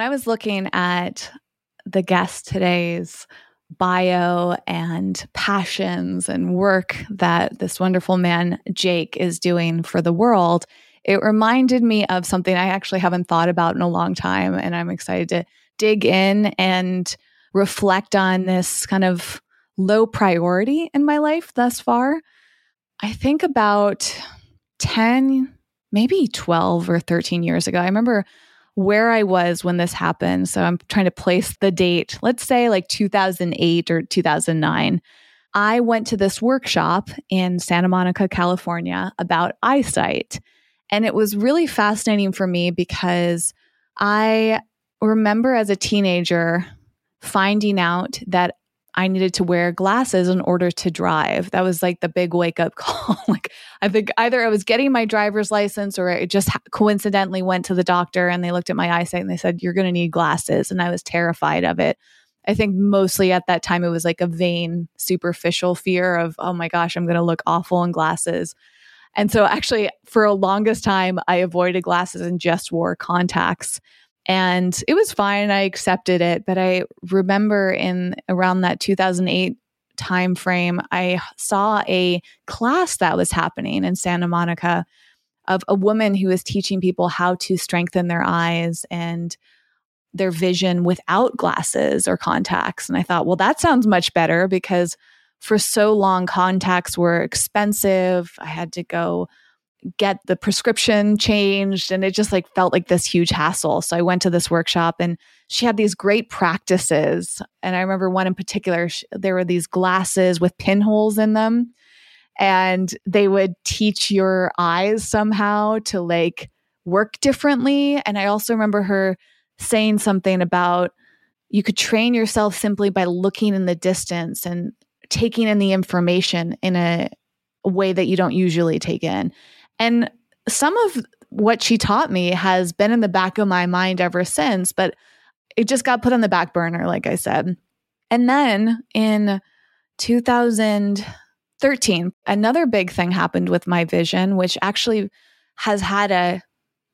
When I was looking at the guest today's bio and passions and work that this wonderful man, Jake, is doing for the world, it reminded me of something I actually haven't thought about in a long time. And I'm excited to dig in and reflect on this kind of low priority in my life thus far. I think about 10, maybe 12 or 13 years ago. I remember where I was when this happened. So I'm trying to place the date, let's say like 2008 or 2009. I went to this workshop in Santa Monica, California about eyesight. And it was really fascinating for me because I remember as a teenager finding out that I needed to wear glasses in order to drive. That was like the big wake up call. like I think either I was getting my driver's license or I just coincidentally went to the doctor and they looked at my eyesight and they said you're going to need glasses and I was terrified of it. I think mostly at that time it was like a vain superficial fear of oh my gosh, I'm going to look awful in glasses. And so actually for a longest time I avoided glasses and just wore contacts and it was fine. I accepted it. But i remember in around that 2008 time frame i saw a class that was happening in santa monica of a woman who was teaching people how to strengthen their eyes and their vision without glasses or contacts. And i thought well that sounds much better because for so long contacts were expensive. I had to go get the prescription changed and it just like felt like this huge hassle. So i went to this workshop and she had these great practices. And i remember one in particular there were these glasses with pinholes in them and they would teach your eyes somehow to like work differently. And i also remember her saying something about you could train yourself simply by looking in the distance and taking in the information in a way that you don't usually take in and some of what she taught me has been in the back of my mind ever since, but it just got put on the back burner, like I said. And then in 2013, another big thing happened with my vision, which actually has had a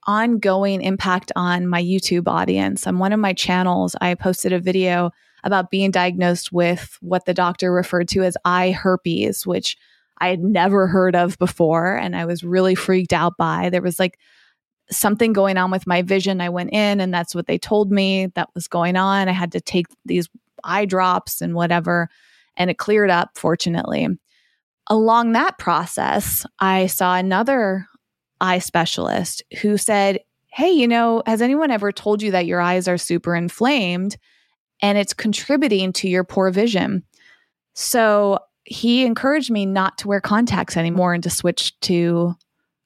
ongoing impact on my YouTube audience. On one of my channels, I posted a video about being diagnosed with what the doctor referred to as eye herpes, which I had never heard of before and I was really freaked out by. There was like something going on with my vision. I went in and that's what they told me that was going on. I had to take these eye drops and whatever, and it cleared up, fortunately. Along that process, I saw another eye specialist who said, Hey, you know, has anyone ever told you that your eyes are super inflamed and it's contributing to your poor vision? So he encouraged me not to wear contacts anymore and to switch to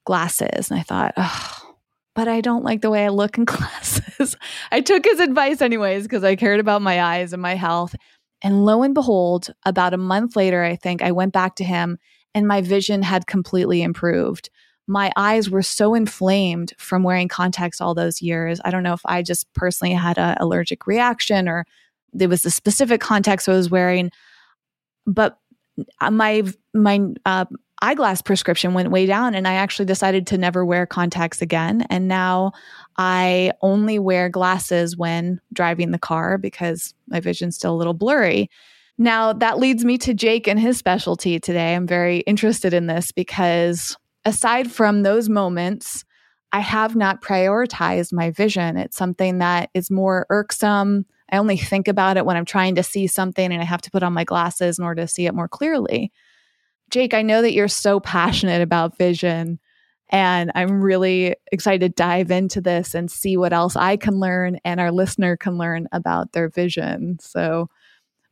glasses. And I thought, oh, but I don't like the way I look in glasses. I took his advice anyways because I cared about my eyes and my health. And lo and behold, about a month later, I think I went back to him and my vision had completely improved. My eyes were so inflamed from wearing contacts all those years. I don't know if I just personally had an allergic reaction or there was a specific contacts I was wearing, but my my uh, eyeglass prescription went way down and I actually decided to never wear contacts again. And now I only wear glasses when driving the car because my vision's still a little blurry. Now that leads me to Jake and his specialty today. I'm very interested in this because aside from those moments, I have not prioritized my vision. It's something that is more irksome I only think about it when I'm trying to see something and I have to put on my glasses in order to see it more clearly. Jake, I know that you're so passionate about vision. And I'm really excited to dive into this and see what else I can learn and our listener can learn about their vision. So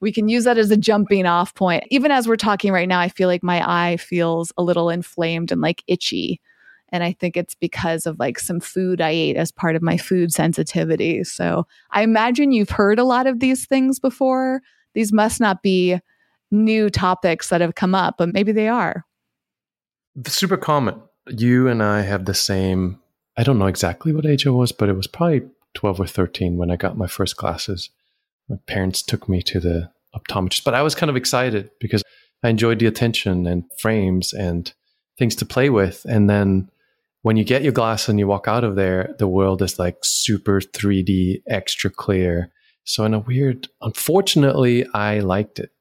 we can use that as a jumping off point. Even as we're talking right now, I feel like my eye feels a little inflamed and like itchy. And I think it's because of like some food I ate as part of my food sensitivity. So I imagine you've heard a lot of these things before. These must not be new topics that have come up, but maybe they are. Super common. You and I have the same, I don't know exactly what age I was, but it was probably 12 or 13 when I got my first glasses. My parents took me to the optometrist, but I was kind of excited because I enjoyed the attention and frames and things to play with. And then when you get your glass and you walk out of there, the world is like super 3D, extra clear. So in a weird, unfortunately, I liked it.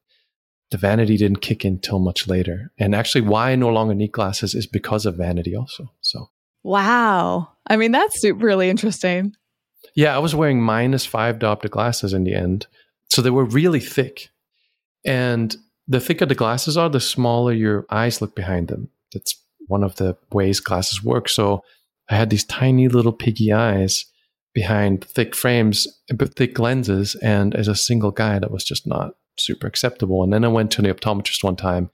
The vanity didn't kick in till much later. And actually why I no longer need glasses is because of vanity also. So Wow. I mean, that's really interesting. Yeah, I was wearing minus five diopter glasses in the end. So they were really thick. And the thicker the glasses are, the smaller your eyes look behind them. That's one of the ways glasses work. So I had these tiny little piggy eyes behind thick frames, but thick lenses. And as a single guy, that was just not super acceptable. And then I went to the optometrist one time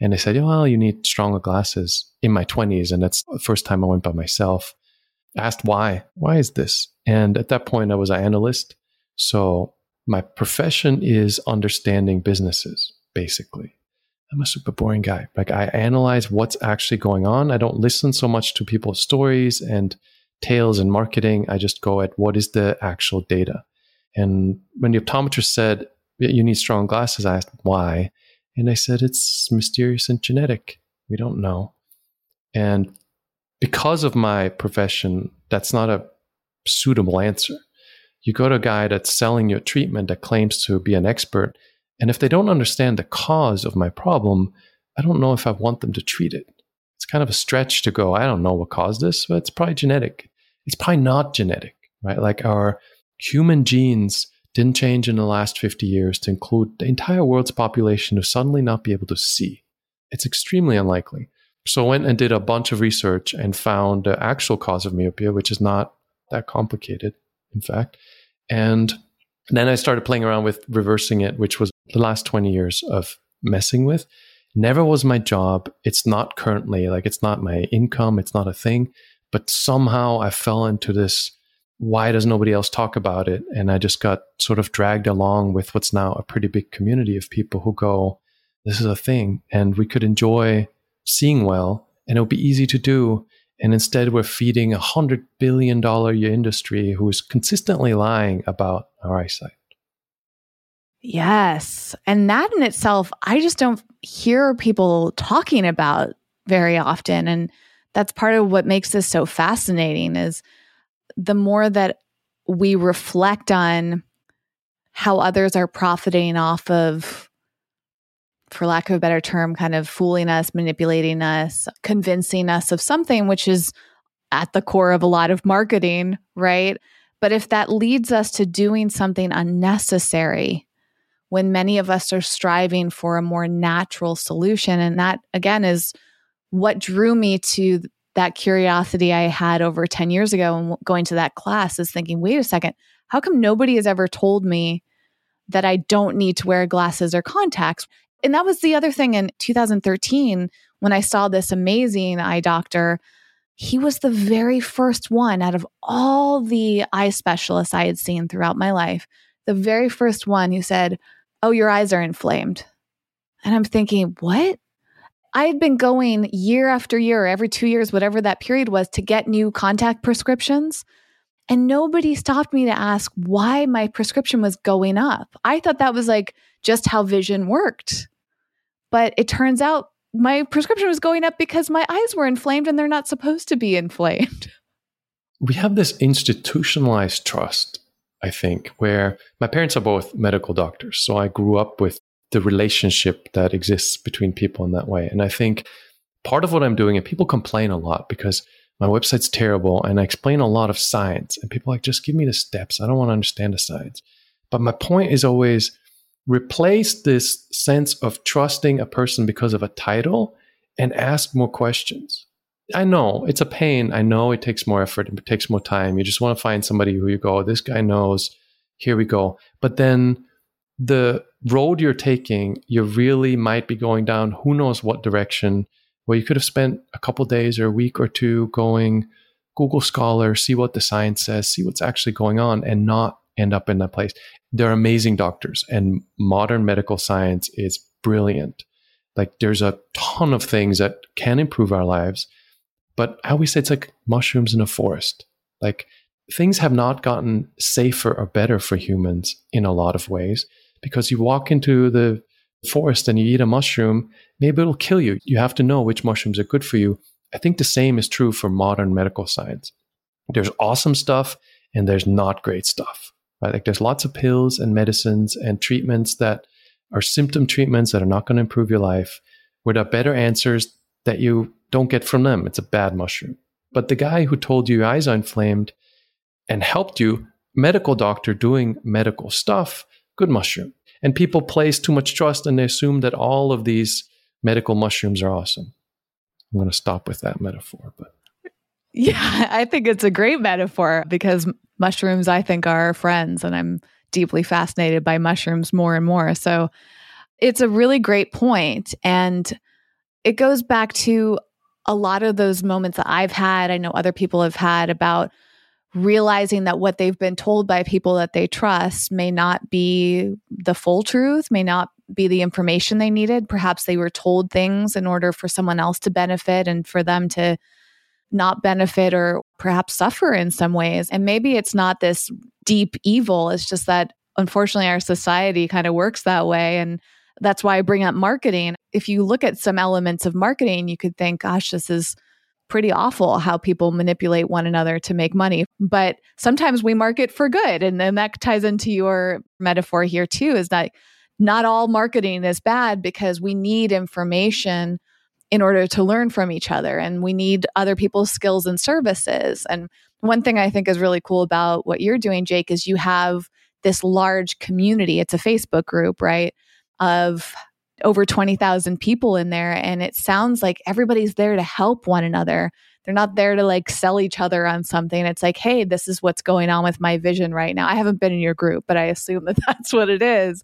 and they said, well, you need stronger glasses in my 20s. And that's the first time I went by myself. I asked why. Why is this? And at that point, I was an analyst. So my profession is understanding businesses, basically. I'm a super boring guy. Like I analyze what's actually going on. I don't listen so much to people's stories and tales and marketing. I just go at what is the actual data. And when the optometrist said, you need strong glasses, I asked why. And I said, it's mysterious and genetic. We don't know. And because of my profession, that's not a suitable answer. You go to a guy that's selling you a treatment that claims to be an expert, and if they don't understand the cause of my problem, I don't know if I want them to treat it. It's kind of a stretch to go, I don't know what caused this, but it's probably genetic. It's probably not genetic, right? Like our human genes didn't change in the last 50 years to include the entire world's population to suddenly not be able to see. It's extremely unlikely. So I went and did a bunch of research and found the actual cause of myopia, which is not that complicated, in fact. And then I started playing around with reversing it, which was the last 20 years of messing with. Never was my job. It's not currently, like, it's not my income. It's not a thing. But somehow I fell into this why does nobody else talk about it? And I just got sort of dragged along with what's now a pretty big community of people who go, this is a thing. And we could enjoy seeing well and it would be easy to do. And instead, we're feeding a hundred billion dollar year industry who is consistently lying about our eyesight. Yes. And that in itself, I just don't hear people talking about very often. And that's part of what makes this so fascinating is the more that we reflect on how others are profiting off of for lack of a better term kind of fooling us manipulating us convincing us of something which is at the core of a lot of marketing right but if that leads us to doing something unnecessary when many of us are striving for a more natural solution. And that, again, is what drew me to that curiosity I had over 10 years ago and going to that class is thinking, wait a second, how come nobody has ever told me that I don't need to wear glasses or contacts? And that was the other thing in 2013 when I saw this amazing eye doctor. He was the very first one out of all the eye specialists I had seen throughout my life, the very first one who said, oh, your eyes are inflamed. And I'm thinking, what? I had been going year after year, every two years, whatever that period was, to get new contact prescriptions. And nobody stopped me to ask why my prescription was going up. I thought that was like just how vision worked. But it turns out my prescription was going up because my eyes were inflamed and they're not supposed to be inflamed. We have this institutionalized trust I think, where my parents are both medical doctors. So I grew up with the relationship that exists between people in that way. And I think part of what I'm doing, and people complain a lot because my website's terrible and I explain a lot of science, and people like, just give me the steps. I don't want to understand the science. But my point is always replace this sense of trusting a person because of a title and ask more questions. I know it's a pain. I know it takes more effort. It takes more time. You just want to find somebody who you go, oh, this guy knows. Here we go. But then the road you're taking, you really might be going down who knows what direction where you could have spent a couple days or a week or two going Google Scholar, see what the science says, see what's actually going on, and not end up in that place. They're amazing doctors, and modern medical science is brilliant. Like there's a ton of things that can improve our lives, but I always say it's like mushrooms in a forest. Like things have not gotten safer or better for humans in a lot of ways because you walk into the forest and you eat a mushroom, maybe it'll kill you. You have to know which mushrooms are good for you. I think the same is true for modern medical science. There's awesome stuff and there's not great stuff. Right? Like there's lots of pills and medicines and treatments that are symptom treatments that are not going to improve your life, where there are better answers that you don't get from them. It's a bad mushroom. But the guy who told you your eyes are inflamed and helped you, medical doctor doing medical stuff, good mushroom. And people place too much trust and they assume that all of these medical mushrooms are awesome. I'm going to stop with that metaphor, but yeah, I think it's a great metaphor because mushrooms I think are our friends and I'm deeply fascinated by mushrooms more and more. So it's a really great point and it goes back to a lot of those moments that I've had, I know other people have had about realizing that what they've been told by people that they trust may not be the full truth, may not be the information they needed. Perhaps they were told things in order for someone else to benefit and for them to not benefit or perhaps suffer in some ways. And maybe it's not this deep evil, it's just that unfortunately our society kind of works that way. And that's why I bring up marketing. If you look at some elements of marketing, you could think, gosh, this is pretty awful how people manipulate one another to make money. But sometimes we market for good. And then that ties into your metaphor here, too, is that not all marketing is bad because we need information in order to learn from each other and we need other people's skills and services. And one thing I think is really cool about what you're doing, Jake, is you have this large community. It's a Facebook group, right? Of over 20,000 people in there. And it sounds like everybody's there to help one another. They're not there to like sell each other on something. It's like, hey, this is what's going on with my vision right now. I haven't been in your group, but I assume that that's what it is.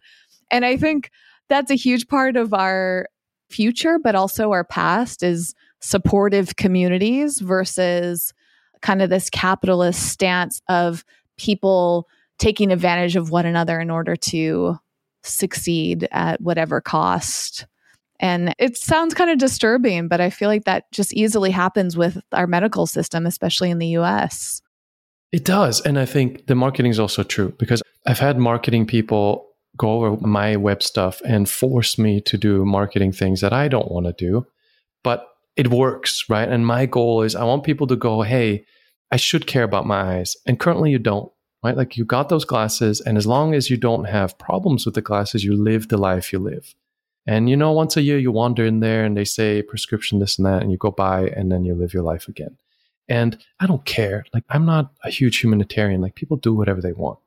And I think that's a huge part of our future, but also our past is supportive communities versus kind of this capitalist stance of people taking advantage of one another in order to succeed at whatever cost. And it sounds kind of disturbing, but I feel like that just easily happens with our medical system, especially in the US. It does. And I think the marketing is also true because I've had marketing people go over my web stuff and force me to do marketing things that I don't want to do. But it works, right? And my goal is I want people to go, hey, I should care about my eyes. And currently you don't right? Like you got those glasses, and as long as you don't have problems with the glasses, you live the life you live. And you know, once a year you wander in there and they say prescription this and that, and you go buy and then you live your life again. And I don't care. Like I'm not a huge humanitarian. Like people do whatever they want.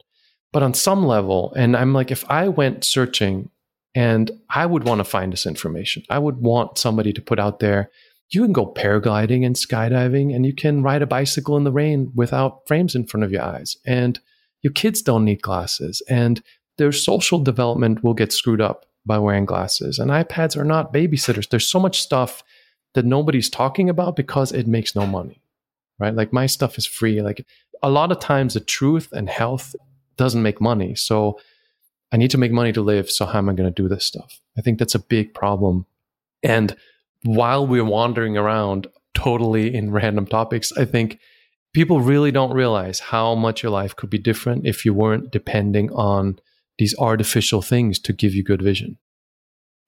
But on some level, and I'm like, if I went searching and I would want to find this information, I would want somebody to put out there you can go paragliding and skydiving and you can ride a bicycle in the rain without frames in front of your eyes. And your kids don't need glasses and their social development will get screwed up by wearing glasses. And iPads are not babysitters. There's so much stuff that nobody's talking about because it makes no money, right? Like my stuff is free. Like a lot of times the truth and health doesn't make money. So I need to make money to live. So how am I going to do this stuff? I think that's a big problem. And while we're wandering around totally in random topics, I think people really don't realize how much your life could be different if you weren't depending on these artificial things to give you good vision.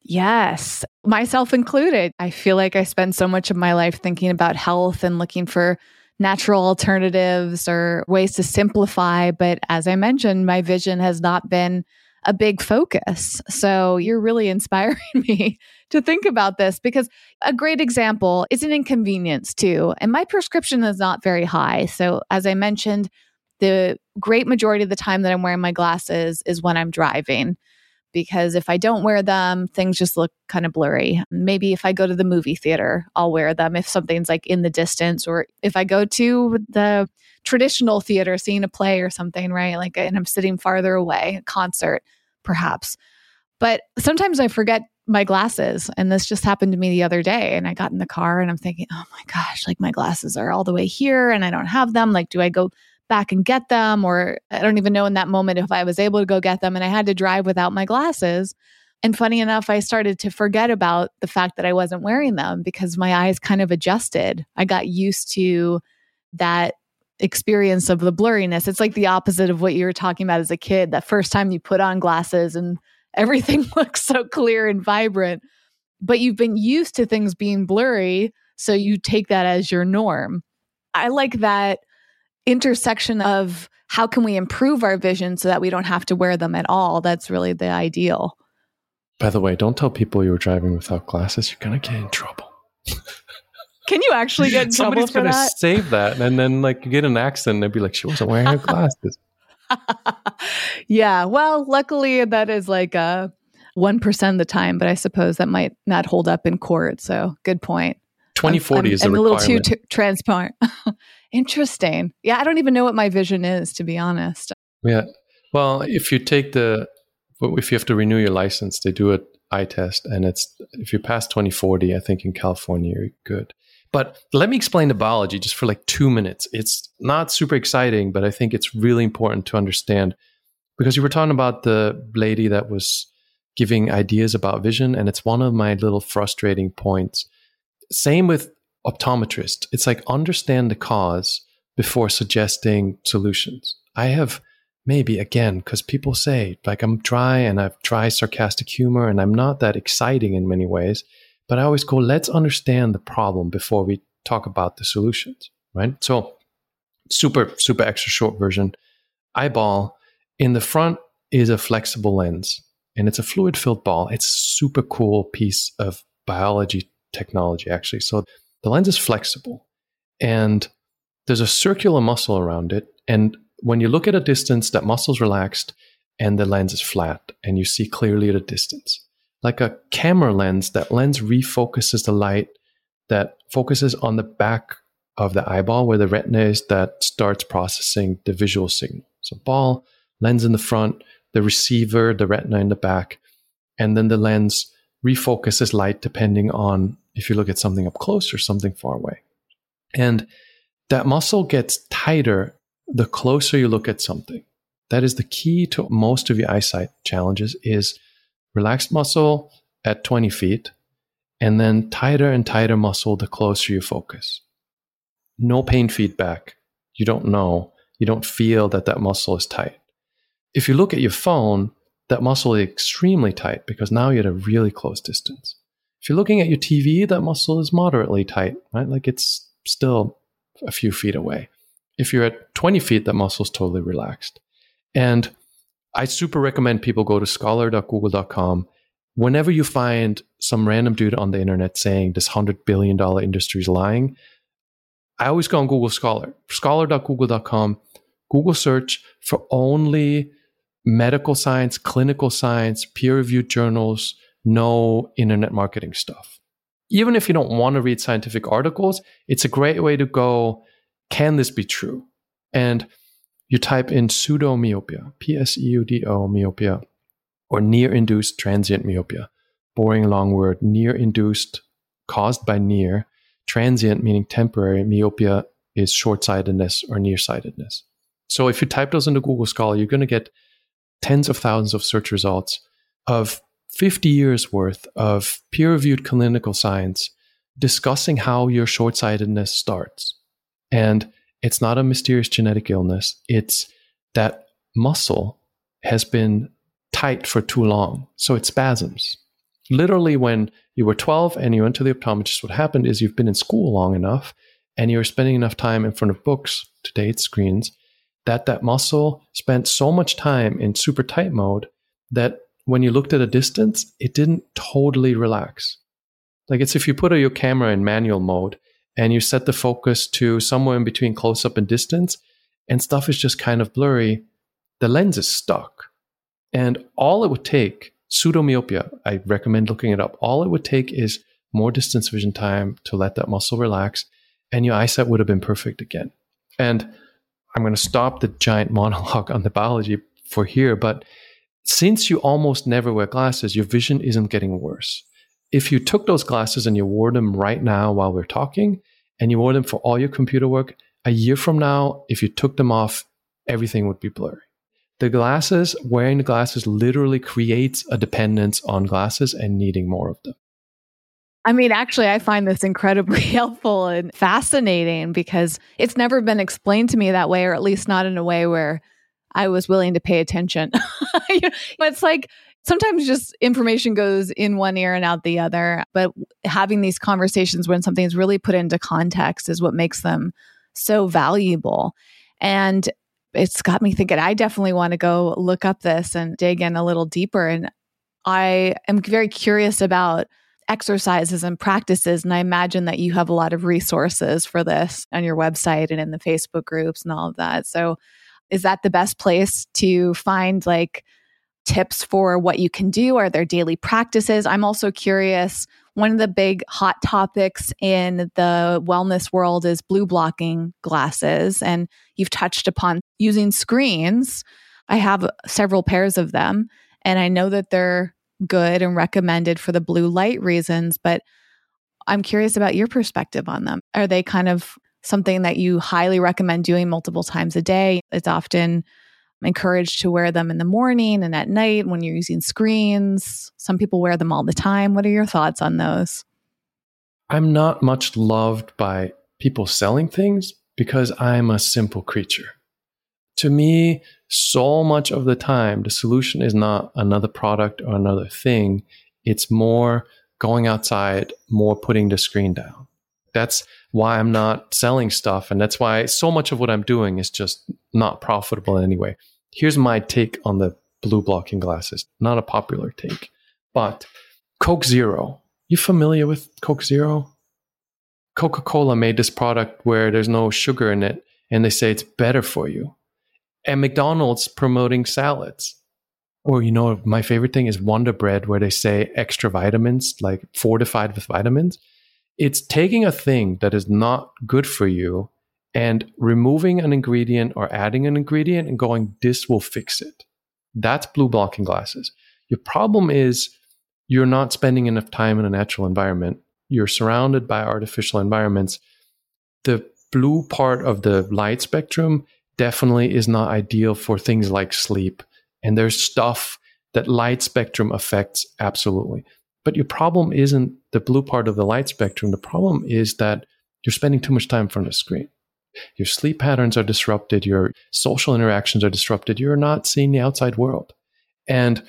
Yes, myself included. I feel like I spend so much of my life thinking about health and looking for natural alternatives or ways to simplify. But as I mentioned, my vision has not been a big focus. So you're really inspiring me to think about this because a great example is an inconvenience too. And my prescription is not very high. So as I mentioned, the great majority of the time that I'm wearing my glasses is when I'm driving. Because if I don't wear them, things just look kind of blurry. Maybe if I go to the movie theater, I'll wear them if something's like in the distance, or if I go to the traditional theater, seeing a play or something, right? Like, and I'm sitting farther away, concert, perhaps. But sometimes I forget my glasses. And this just happened to me the other day. And I got in the car and I'm thinking, oh my gosh, like my glasses are all the way here and I don't have them. Like, do I go back and get them? Or I don't even know in that moment if I was able to go get them. And I had to drive without my glasses. And funny enough, I started to forget about the fact that I wasn't wearing them because my eyes kind of adjusted. I got used to that experience of the blurriness. It's like the opposite of what you were talking about as a kid. That first time you put on glasses and everything looks so clear and vibrant, but you've been used to things being blurry. So you take that as your norm. I like that intersection of how can we improve our vision so that we don't have to wear them at all. That's really the ideal. By the way, don't tell people you were driving without glasses. You're going to get in trouble. Can you actually get in Somebody's trouble for gonna that? save that, and then like you get an accident, and they'd be like, "She wasn't wearing her glasses." yeah. Well, luckily that is like uh, a 1% of the time, but I suppose that might not hold up in court. So good point. Twenty forty is a, I'm a little too t- transparent. Interesting. Yeah. I don't even know what my vision is, to be honest. Yeah. Well, if you take the, if you have to renew your license, they do an eye test, and it's if you pass 2040, I think in California you're good. But let me explain the biology just for like two minutes. It's not super exciting, but I think it's really important to understand because you were talking about the lady that was giving ideas about vision, and it's one of my little frustrating points. Same with optometrists. It's like understand the cause before suggesting solutions. I have maybe again because people say like i'm dry and i've dry sarcastic humor and i'm not that exciting in many ways but i always go let's understand the problem before we talk about the solutions right? So super super extra short version. Eyeball. In the front is a flexible lens and it's a fluid filled ball. It's super cool piece of biology technology actually. So the lens is flexible and there's a circular muscle around it and when you look at a distance, that muscle's relaxed and the lens is flat and you see clearly at a distance. Like a camera lens, that lens refocuses the light that focuses on the back of the eyeball where the retina is that starts processing the visual signal. So, ball, lens in the front, the receiver, the retina in the back, and then the lens refocuses light depending on if you look at something up close or something far away. And that muscle gets tighter the closer you look at something. That is the key to most of your eyesight challenges is relaxed muscle at 20 feet and then tighter and tighter muscle the closer you focus. No pain feedback. You don't know. You don't feel that that muscle is tight. If you look at your phone, that muscle is extremely tight because now you're at a really close distance. If you're looking at your TV, that muscle is moderately tight, right? Like it's still a few feet away if you're at 20 feet, that muscle's totally relaxed. And I super recommend people go to scholar.google.com. Whenever you find some random dude on the internet saying this $100 billion industry is lying, I always go on Google Scholar, scholar.google.com, Google search for only medical science, clinical science, peer reviewed journals, no internet marketing stuff. Even if you don't want to read scientific articles, it's a great way to go can this be true? And you type in pseudo myopia, P S E U D O myopia, or near induced transient myopia. Boring long word, near induced, caused by near, transient meaning temporary, myopia is short sightedness or nearsightedness. So if you type those into Google Scholar, you're going to get tens of thousands of search results of 50 years worth of peer reviewed clinical science discussing how your short sightedness starts and it's not a mysterious genetic illness. It's that muscle has been tight for too long. So it spasms. Literally, when you were 12 and you went to the optometrist, what happened is you've been in school long enough and you're spending enough time in front of books, today's screens, that that muscle spent so much time in super tight mode that when you looked at a distance, it didn't totally relax. Like it's if you put your camera in manual mode and you set the focus to somewhere in between close up and distance, and stuff is just kind of blurry, the lens is stuck. And all it would take, pseudomyopia, I recommend looking it up. All it would take is more distance vision time to let that muscle relax, and your eyesight would have been perfect again. And I'm going to stop the giant monologue on the biology for here, but since you almost never wear glasses, your vision isn't getting worse. If you took those glasses and you wore them right now while we're talking, and you wore them for all your computer work, a year from now, if you took them off, everything would be blurry. The glasses, wearing the glasses literally creates a dependence on glasses and needing more of them. I mean, actually, I find this incredibly helpful and fascinating because it's never been explained to me that way, or at least not in a way where I was willing to pay attention. it's like sometimes just information goes in one ear and out the other, but having these conversations when something's really put into context is what makes them so valuable. And it's got me thinking, I definitely want to go look up this and dig in a little deeper. And I am very curious about exercises and practices. And I imagine that you have a lot of resources for this on your website and in the Facebook groups and all of that. So, is that the best place to find like tips for what you can do? Are there daily practices? I'm also curious. One of the big hot topics in the wellness world is blue blocking glasses. And you've touched upon using screens. I have several pairs of them, and I know that they're good and recommended for the blue light reasons, but I'm curious about your perspective on them. Are they kind of something that you highly recommend doing multiple times a day? It's often encouraged to wear them in the morning and at night when you're using screens. Some people wear them all the time. What are your thoughts on those? I'm not much loved by people selling things because I'm a simple creature. To me, so much of the time, the solution is not another product or another thing. It's more going outside, more putting the screen down. That's why I'm not selling stuff. And that's why so much of what I'm doing is just not profitable in any way. Here's my take on the blue blocking glasses. Not a popular take, but Coke Zero. You familiar with Coke Zero? Coca Cola made this product where there's no sugar in it, and they say it's better for you and McDonald's promoting salads. Or, you know, my favorite thing is Wonder Bread, where they say extra vitamins, like fortified with vitamins. It's taking a thing that is not good for you and removing an ingredient or adding an ingredient and going, this will fix it. That's blue blocking glasses. Your problem is you're not spending enough time in a natural environment. You're surrounded by artificial environments. The blue part of the light spectrum definitely is not ideal for things like sleep. And there's stuff that light spectrum affects absolutely. But your problem isn't the blue part of the light spectrum. The problem is that you're spending too much time in front of the screen. Your sleep patterns are disrupted. Your social interactions are disrupted. You're not seeing the outside world. And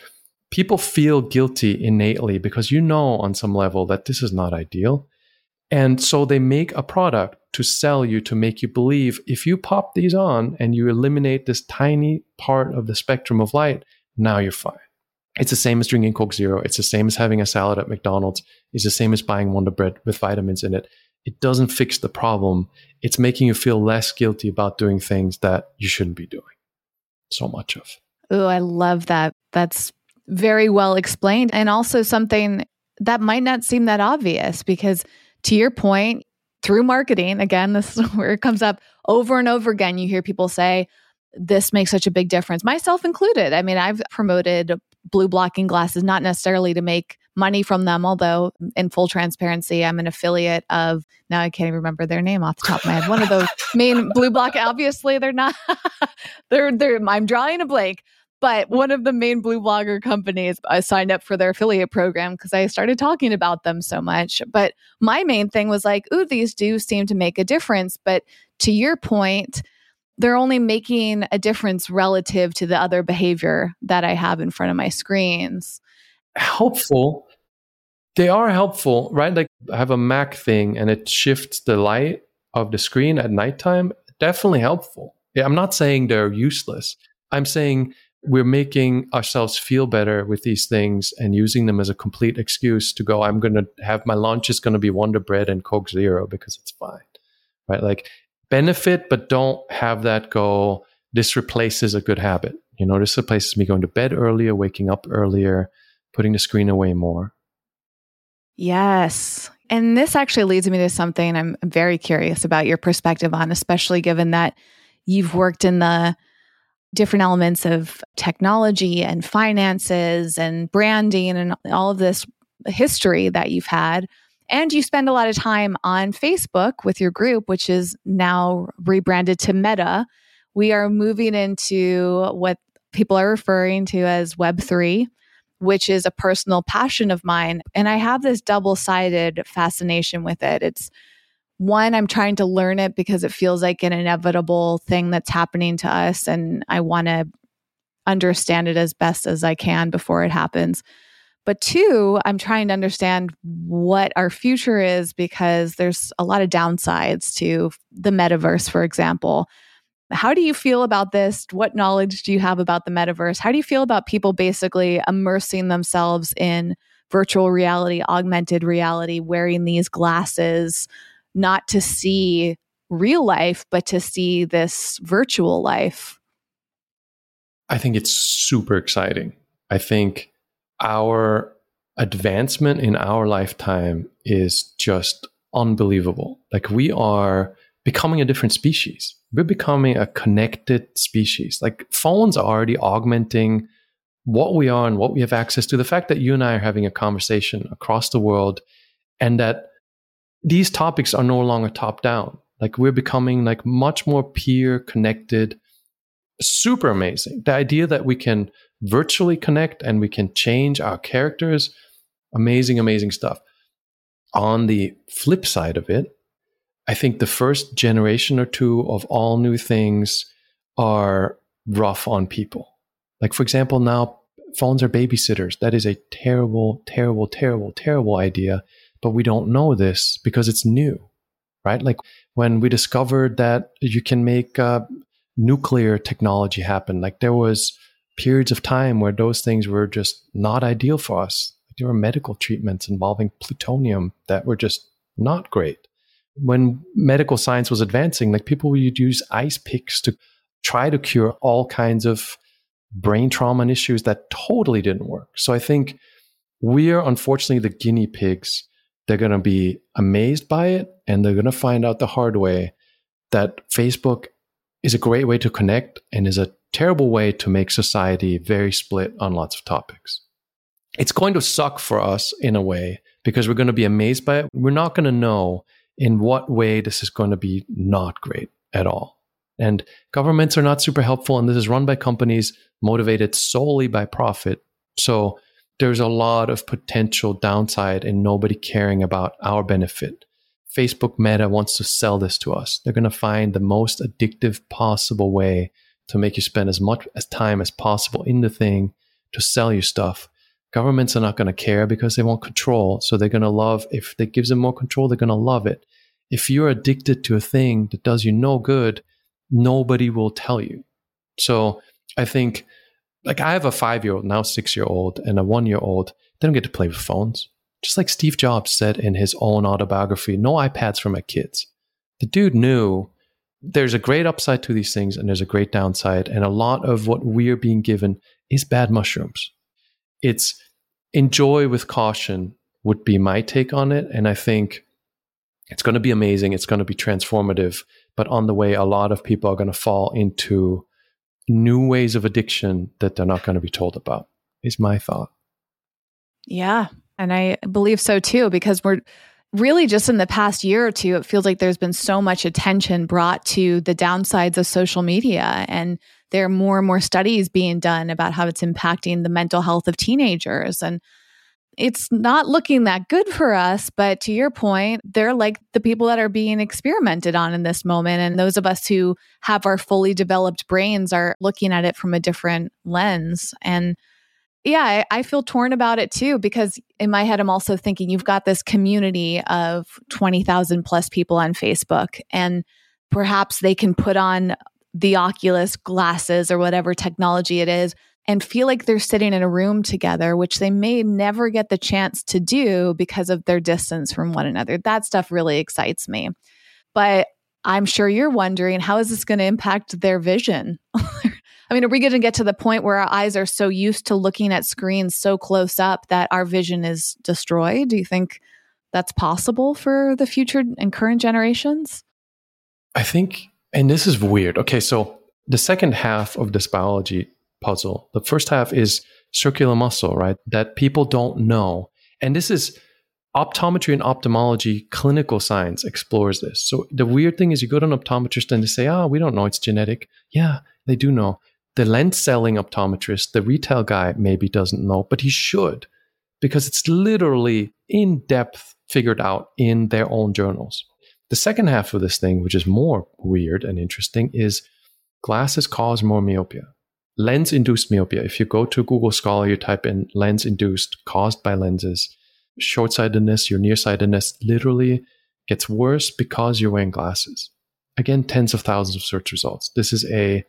people feel guilty innately because you know on some level that this is not ideal. And so they make a product to sell you to make you believe if you pop these on and you eliminate this tiny part of the spectrum of light, now you're fine. It's the same as drinking Coke Zero. It's the same as having a salad at McDonald's. It's the same as buying Wonder Bread with vitamins in it. It doesn't fix the problem. It's making you feel less guilty about doing things that you shouldn't be doing so much of. Oh, I love that. That's very well explained. And also something that might not seem that obvious because to your point, through marketing, again, this is where it comes up over and over again. You hear people say, this makes such a big difference, myself included. I mean, I've promoted blue blocking glasses, not necessarily to make money from them, although mm, in full transparency, I'm an affiliate of now I can't even remember their name off the top of my head. One of those main blue block, obviously they're not they're they're I'm drawing a blank, but one of the main blue blocker companies, I signed up for their affiliate program because I started talking about them so much. But my main thing was like, ooh, these do seem to make a difference. But to your point, they're only making a difference relative to the other behavior that I have in front of my screens. Helpful. They are helpful, right? Like I have a Mac thing and it shifts the light of the screen at nighttime. Definitely helpful. I'm not saying they're useless. I'm saying we're making ourselves feel better with these things and using them as a complete excuse to go i'm going to have my lunch is going to be wonder bread and coke zero because it's fine right like benefit but don't have that go this replaces a good habit. You know this replaces me going to bed earlier waking up earlier putting the screen away more. Yes. And this actually leads me to something i'm very curious about your perspective on especially given that you've worked in the different elements of technology and finances and branding and all of this history that you've had. And you spend a lot of time on Facebook with your group, which is now rebranded to Meta. We are moving into what people are referring to as Web3, which is a personal passion of mine. And I have this double sided fascination with it. It's one, I'm trying to learn it because it feels like an inevitable thing that's happening to us. And I want to understand it as best as I can before it happens. But two, I'm trying to understand what our future is because there's a lot of downsides to the metaverse, for example. How do you feel about this? What knowledge do you have about the metaverse? How do you feel about people basically immersing themselves in virtual reality, augmented reality, wearing these glasses, not to see real life, but to see this virtual life? I think it's super exciting. I think our advancement in our lifetime is just unbelievable. Like we are becoming a different species. We're becoming a connected species. Like phones are already augmenting what we are and what we have access to. The fact that you and I are having a conversation across the world and that these topics are no longer top down. Like we're becoming like much more peer connected, super amazing. The idea that we can virtually connect and we can change our characters. Amazing, amazing stuff. On the flip side of it, I think the first generation or two of all new things are rough on people. Like, for example, now phones are babysitters. That is a terrible, terrible, terrible, terrible idea. But we don't know this because it's new, right? Like when we discovered that you can make uh, nuclear technology happened. like there was periods of time where those things were just not ideal for us. Like There were medical treatments involving plutonium that were just not great. When medical science was advancing, like people would use ice picks to try to cure all kinds of brain trauma and issues that totally didn't work. So I think we're unfortunately the guinea pigs. They're going to be amazed by it and they're going to find out the hard way that Facebook is a great way to connect and is a terrible way to make society very split on lots of topics. It's going to suck for us in a way because we're going to be amazed by it. We're not going to know in what way this is going to be not great at all. And governments are not super helpful, and this is run by companies motivated solely by profit. So there's a lot of potential downside in nobody caring about our benefit. Facebook Meta wants to sell this to us. They're going to find the most addictive possible way to make you spend as much as time as possible in the thing to sell you stuff. Governments are not going to care because they want control. So they're going to love, if it gives them more control, they're going to love it. If you're addicted to a thing that does you no good, nobody will tell you. So I think, like, I have a five year old, now six year old, and a one year old. They don't get to play with phones. Just like Steve Jobs said in his own autobiography, no iPads for my kids. The dude knew there's a great upside to these things and there's a great downside. And a lot of what we're being given is bad mushrooms. It's enjoy with caution, would be my take on it. And I think it's going to be amazing. It's going to be transformative. But on the way, a lot of people are going to fall into new ways of addiction that they're not going to be told about, is my thought. Yeah. And I believe so too, because we're really just in the past year or two, it feels like there's been so much attention brought to the downsides of social media. And there are more and more studies being done about how it's impacting the mental health of teenagers. And it's not looking that good for us. But to your point, they're like the people that are being experimented on in this moment. And those of us who have our fully developed brains are looking at it from a different lens. And yeah, I, I, feel torn about it too because in my head, I'm also thinking you've got this community of 20,000 plus people on Facebook, and perhaps they can put on the Oculus glasses or whatever technology it is and feel like they're sitting in a room together, which they may never get the chance to do because of their distance from one another. That stuff really excites me. But I'm sure you're wondering how is this going to impact their vision? I mean, are we going to get to the point where our eyes are so used to looking at screens so close up that our vision is destroyed? Do you think that's possible for the future and current generations? I think, and this is weird. Okay, so the second half of this biology puzzle, the first half is circular muscle, right? That people don't know. And this is optometry and ophthalmology clinical science explores this. So the weird thing is you go to an optometrist and they say, oh, we don't know it's genetic. Yeah, they do know. The lens selling optometrist, the retail guy maybe doesn't know, but he should because it's literally in depth figured out in their own journals. The second half of this thing, which is more weird and interesting, is glasses cause more myopia. Lens induced myopia. If you go to Google Scholar, you type in lens induced caused by lenses, short sightedness, your nearsightedness literally gets worse because you're wearing glasses. Again, tens of thousands of search results. This is a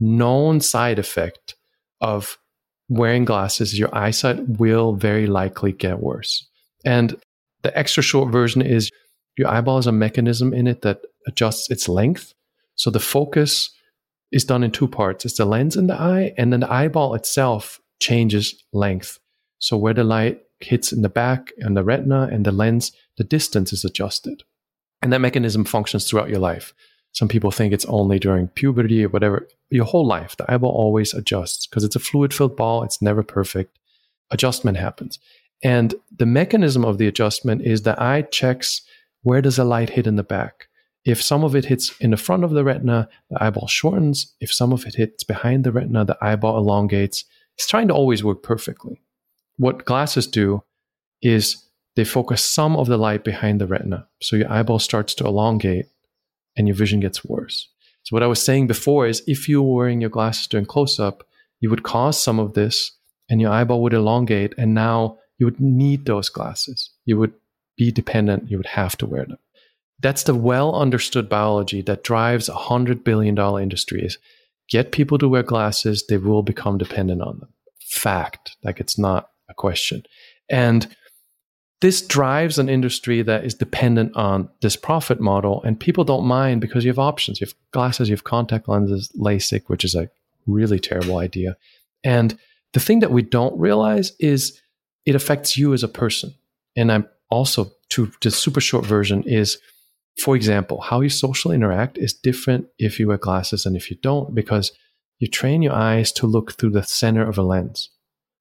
known side effect of wearing glasses. Your eyesight will very likely get worse. And the extra short version is your eyeball has a mechanism in it that adjusts its length. So the focus is done in two parts it's the lens in the eye, and then the eyeball itself changes length. So where the light hits in the back and the retina and the lens, the distance is adjusted. And that mechanism functions throughout your life. Some people think it's only during puberty or whatever. Your whole life, the eyeball always adjusts because it's a fluid filled ball. It's never perfect. Adjustment happens. And the mechanism of the adjustment is the eye checks where does the light hit in the back. If some of it hits in the front of the retina, the eyeball shortens. If some of it hits behind the retina, the eyeball elongates. It's trying to always work perfectly. What glasses do is they focus some of the light behind the retina. So your eyeball starts to elongate and your vision gets worse. So, what I was saying before is if you were wearing your glasses during close up, you would cause some of this and your eyeball would elongate. And now you would need those glasses. You would be dependent. You would have to wear them. That's the well understood biology that drives a $100 billion industries. Get people to wear glasses, they will become dependent on them. Fact. Like it's not a question. And this drives an industry that is dependent on this profit model, and people don't mind because you have options. You have glasses, you have contact lenses, LASIK, which is a really terrible idea. And the thing that we don't realize is it affects you as a person. And I'm also to the super short version is, for example, how you socially interact is different if you wear glasses and if you don't, because you train your eyes to look through the center of a lens.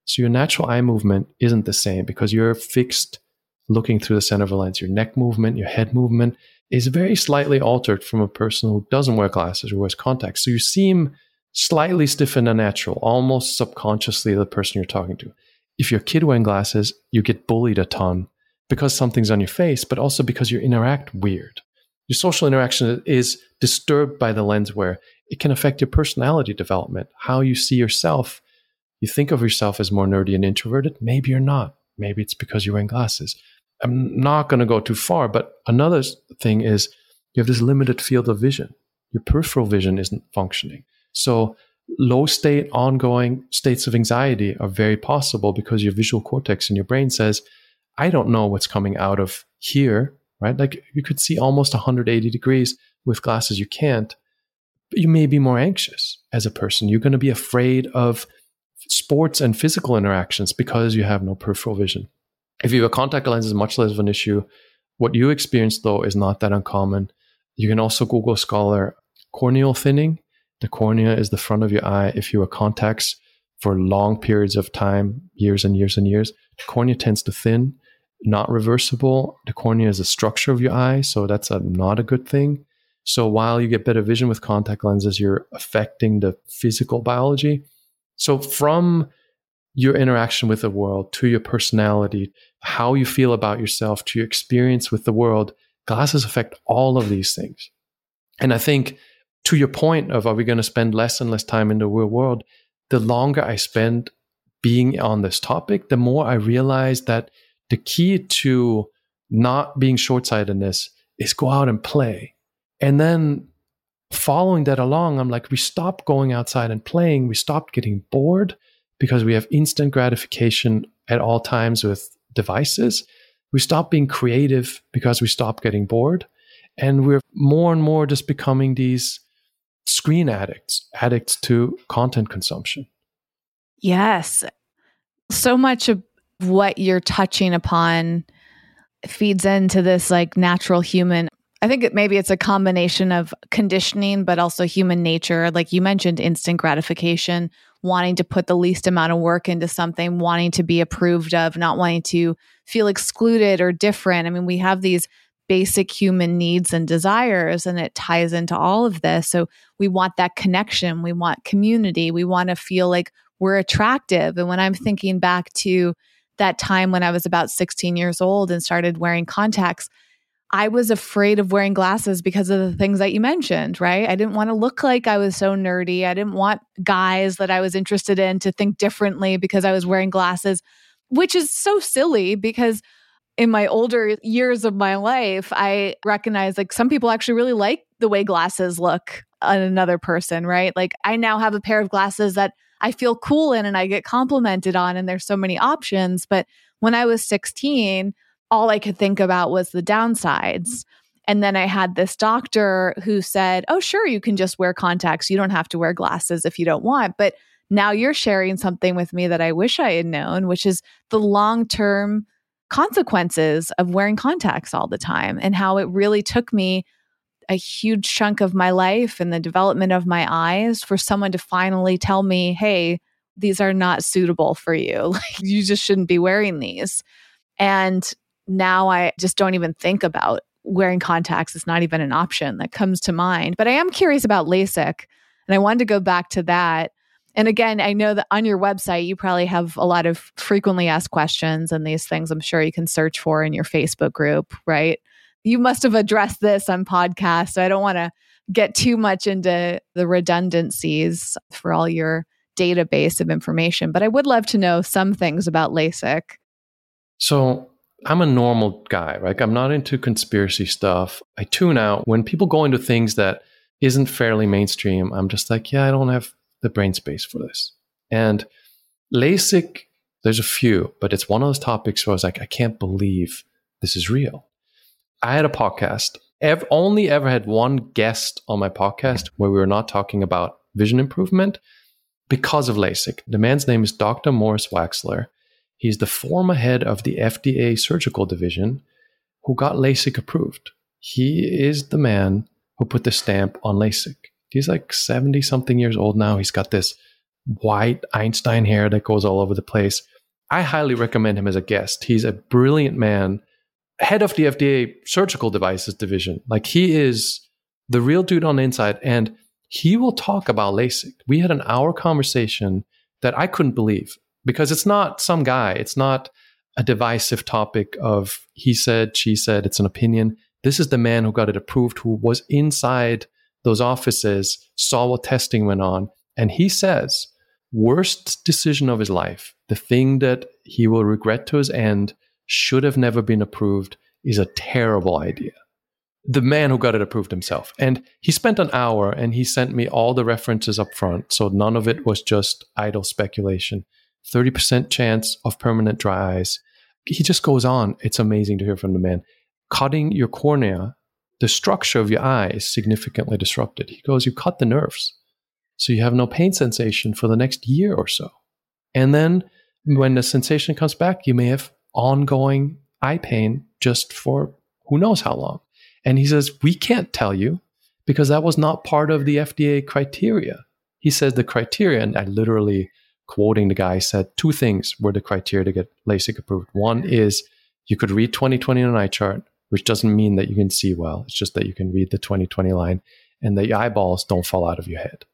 So your natural eye movement isn't the same because you're fixed looking through the center of a lens. Your neck movement, your head movement is very slightly altered from a person who doesn't wear glasses or wears contacts. So you seem slightly stiff and unnatural, almost subconsciously the person you're talking to. If you're a kid wearing glasses, you get bullied a ton because something's on your face, but also because you interact weird. Your social interaction is disturbed by the lens wear. It can affect your personality development, how you see yourself. You think of yourself as more nerdy and introverted. Maybe you're not. Maybe it's because you're wearing glasses. I'm not going to go too far, but another thing is you have this limited field of vision. Your peripheral vision isn't functioning. So low state, ongoing states of anxiety are very possible because your visual cortex in your brain says, I don't know what's coming out of here, right? Like you could see almost 180 degrees with glasses, you can't. You may be more anxious as a person. You're going to be afraid of sports and physical interactions because you have no peripheral vision. If you have a contact lens, is much less of an issue. What you experience, though, is not that uncommon. You can also Google Scholar corneal thinning. The cornea is the front of your eye. If you wear contacts for long periods of time, years and years and years, the cornea tends to thin. Not reversible. The cornea is the structure of your eye, so that's a, not a good thing. So while you get better vision with contact lenses, you're affecting the physical biology. So from your interaction with the world to your personality, how you feel about yourself to your experience with the world, glasses affect all of these things. And I think to your point of are we going to spend less and less time in the real world, the longer I spend being on this topic, the more I realize that the key to not being short sightedness is go out and play. And then following that along, I'm like, we stopped going outside and playing. We stopped getting bored because we have instant gratification at all times with devices. We stop being creative because we stop getting bored. And we're more and more just becoming these screen addicts, addicts to content consumption. Yes. So much of what you're touching upon feeds into this like natural human I think it, maybe it's a combination of conditioning, but also human nature. Like you mentioned, instant gratification, wanting to put the least amount of work into something, wanting to be approved of, not wanting to feel excluded or different. I mean, we have these basic human needs and desires, and it ties into all of this. So we want that connection, we want community, we want to feel like we're attractive. And when I'm thinking back to that time when I was about 16 years old and started wearing contacts, I was afraid of wearing glasses because of the things that you mentioned, right? I didn't want to look like I was so nerdy. I didn't want guys that I was interested in to think differently because I was wearing glasses, which is so silly because in my older years of my life, I recognize like some people actually really like the way glasses look on another person, right? Like I now have a pair of glasses that I feel cool in and I get complimented on, and there's so many options. But when I was 16, all I could think about was the downsides. And then I had this doctor who said, Oh, sure, you can just wear contacts. You don't have to wear glasses if you don't want. But now you're sharing something with me that I wish I had known, which is the long term consequences of wearing contacts all the time and how it really took me a huge chunk of my life and the development of my eyes for someone to finally tell me, Hey, these are not suitable for you. Like, you just shouldn't be wearing these. And now I just don't even think about wearing contacts. It's not even an option that comes to mind. But I am curious about LASIK. And I wanted to go back to that. And again, I know that on your website, you probably have a lot of frequently asked questions and these things I'm sure you can search for in your Facebook group, right? You must have addressed this on podcast. So I don't want to get too much into the redundancies for all your database of information, but I would love to know some things about LASIK. So I'm a normal guy, right? I'm not into conspiracy stuff. I tune out when people go into things that isn't fairly mainstream. I'm just like, yeah, I don't have the brain space for this. And LASIK, there's a few, but it's one of those topics where I was like, I can't believe this is real. I had a podcast. I've only ever had one guest on my podcast where we were not talking about vision improvement because of LASIK. The man's name is Dr. Morris Waxler. He's the former head of the FDA surgical division who got LASIK approved. He is the man who put the stamp on LASIK. He's like 70 something years old now. He's got this white Einstein hair that goes all over the place. I highly recommend him as a guest. He's a brilliant man, head of the FDA surgical devices division. Like he is the real dude on the inside. And he will talk about LASIK. We had an hour conversation that I couldn't believe because it's not some guy. It's not a divisive topic of he said, she said, it's an opinion. This is the man who got it approved, who was inside those offices, saw what testing went on. And he says, worst decision of his life, the thing that he will regret to his end, should have never been approved, is a terrible idea. The man who got it approved himself. And he spent an hour and he sent me all the references up front. So none of it was just idle speculation. 30% chance of permanent dry eyes. He just goes on. It's amazing to hear from the man. Cutting your cornea, the structure of your eye is significantly disrupted. He goes, You cut the nerves. So you have no pain sensation for the next year or so. And then when the sensation comes back, you may have ongoing eye pain just for who knows how long. And he says, We can't tell you because that was not part of the FDA criteria. He says the criteria, and I literally quoting the guy, said two things were the criteria to get LASIK approved. One mm-hmm. is you could read 2020 on an eye chart, which doesn't mean that you can see well. It's just that you can read the 2020 line and the eyeballs don't fall out of your head.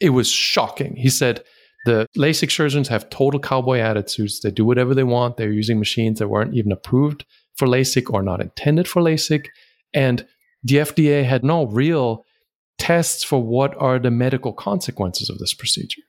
It was shocking. He said the LASIK surgeons have total cowboy attitudes. They do whatever they want. They're using machines that weren't even approved for LASIK or not intended for LASIK. And the FDA had no real tests for what are the medical consequences of this procedure.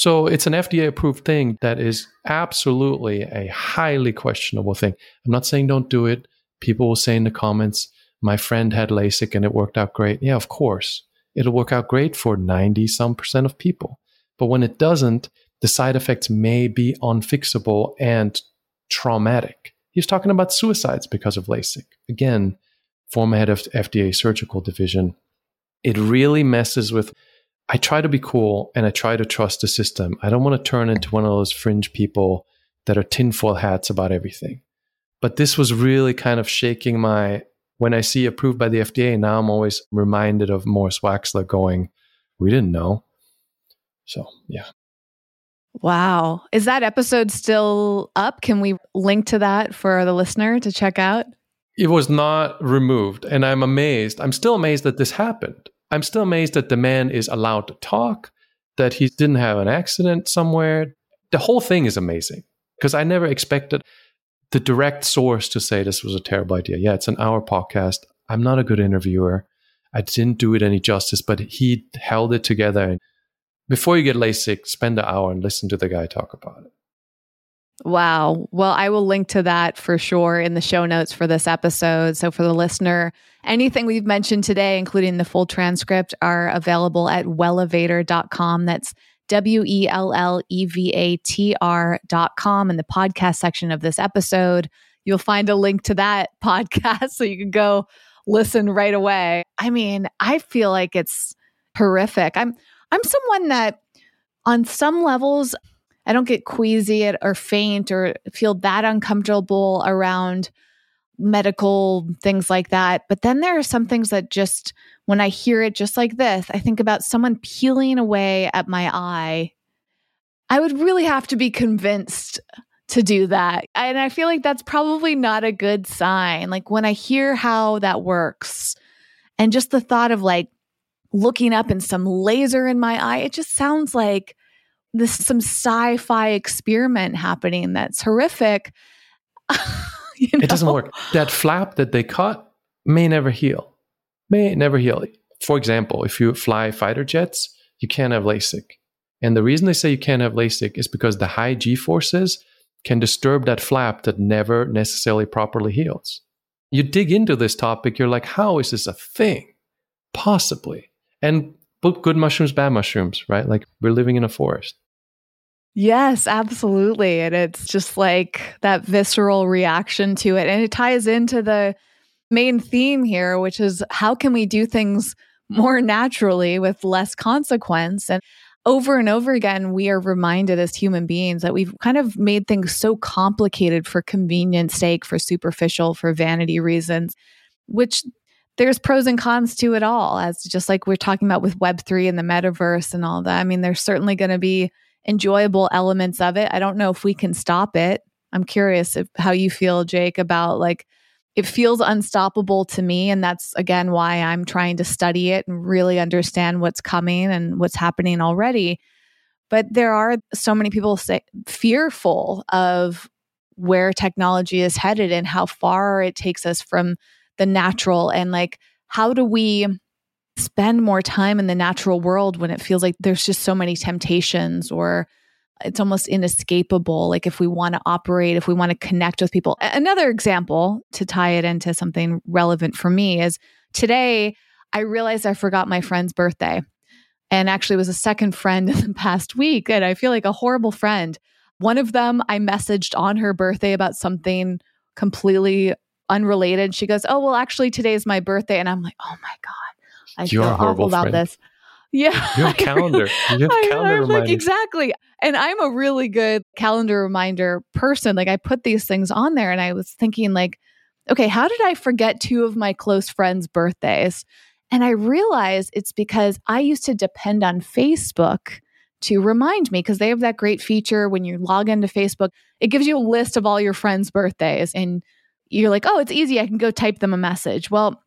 So it's an FDA approved thing that is absolutely a highly questionable thing. I'm not saying don't do it. People will say in the comments, my friend had LASIK and it worked out great. Yeah, of course. It'll work out great for 90 some percent of people. But when it doesn't, the side effects may be unfixable and traumatic. He's talking about suicides because of LASIK. Again, former head of FDA surgical division. It really messes with I try to be cool and I try to trust the system. I don't want to turn into one of those fringe people that are tinfoil hats about everything. But this was really kind of shaking my when I see approved by the FDA, now I'm always reminded of Morris Waxler going, We didn't know. So, yeah. Wow. Is that episode still up? Can we link to that for the listener to check out? It was not removed. And I'm amazed. I'm still amazed that this happened. I'm still amazed that the man is allowed to talk, that he didn't have an accident somewhere. The whole thing is amazing because I never expected the direct source to say this was a terrible idea. Yeah, it's an hour podcast. I'm not a good interviewer. I didn't do it any justice, but he held it together. And before you get LASIK, spend an hour and listen to the guy talk about it. Wow. Well, I will link to that for sure in the show notes for this episode. So, for the listener, anything we've mentioned today, including the full transcript, are available at wellevatr.com. That's W E L L E V A T R dot com in the podcast section of this episode. You'll find a link to that podcast so you can go listen right away. I mean, I feel like it's horrific. I'm I'm someone that on some levels I don't get queasy or faint or feel that uncomfortable around medical things like that. But then there are some things that just when I hear it just like this, I think about someone peeling away at my eye. I would really have to be convinced to do that. And I feel like that's probably not a good sign. Like when I hear how that works and just the thought of like looking up and some laser in my eye, it just sounds like this some sci-fi experiment happening that's horrific. you know? It doesn't work. That flap that they cut may never heal may never heal. For example, if you fly fighter jets, you can't have LASIK. And the reason they say you can't have LASIK is because the high G forces can disturb that flap that never necessarily properly heals. You dig into this topic, you're like, how is this a thing? Possibly. And good mushrooms, bad mushrooms, right? Like we're living in a forest. Yes, absolutely. And it's just like that visceral reaction to it. And it ties into the main theme here, which is how can we do things more naturally with less consequence? And over and over again, we are reminded as human beings that we've kind of made things so complicated for convenience sake, for superficial, for vanity reasons, which there's pros and cons to it all, as just like we're talking about with Web3 and the metaverse and all that. I mean, there's certainly going to be enjoyable elements of it. I don't know if we can stop it. I'm curious if, how you feel, Jake, about like it feels unstoppable to me. And that's again why I'm trying to study it and really understand what's coming and what's happening already. But there are so many people say fearful of where technology is headed and how far it takes us from the natural and like how do we spend more time in the natural world when it feels like there's just so many temptations or it's almost inescapable. Like if we want to operate, if we want to connect with people. Another example to tie it into something relevant for me is today I realized I forgot my friend's birthday. And actually was a second friend in the past week. And I feel like a horrible friend. One of them I messaged on her birthday about something completely unrelated. She goes, Oh, well, actually, today's my birthday. And I'm like, Oh my God. I You're feel awful about friend. this. Yeah. You have calendar. You have calendar I, like exactly. And I'm a really good calendar reminder person. Like I put these things on there and I was thinking like, okay, how did I forget two of my close friends' birthdays? And I realized it's because I used to depend on Facebook to remind me because they have that great feature when you log into Facebook, it gives you a list of all your friends' birthdays and you're like, "Oh, it's easy. I can go type them a message." Well,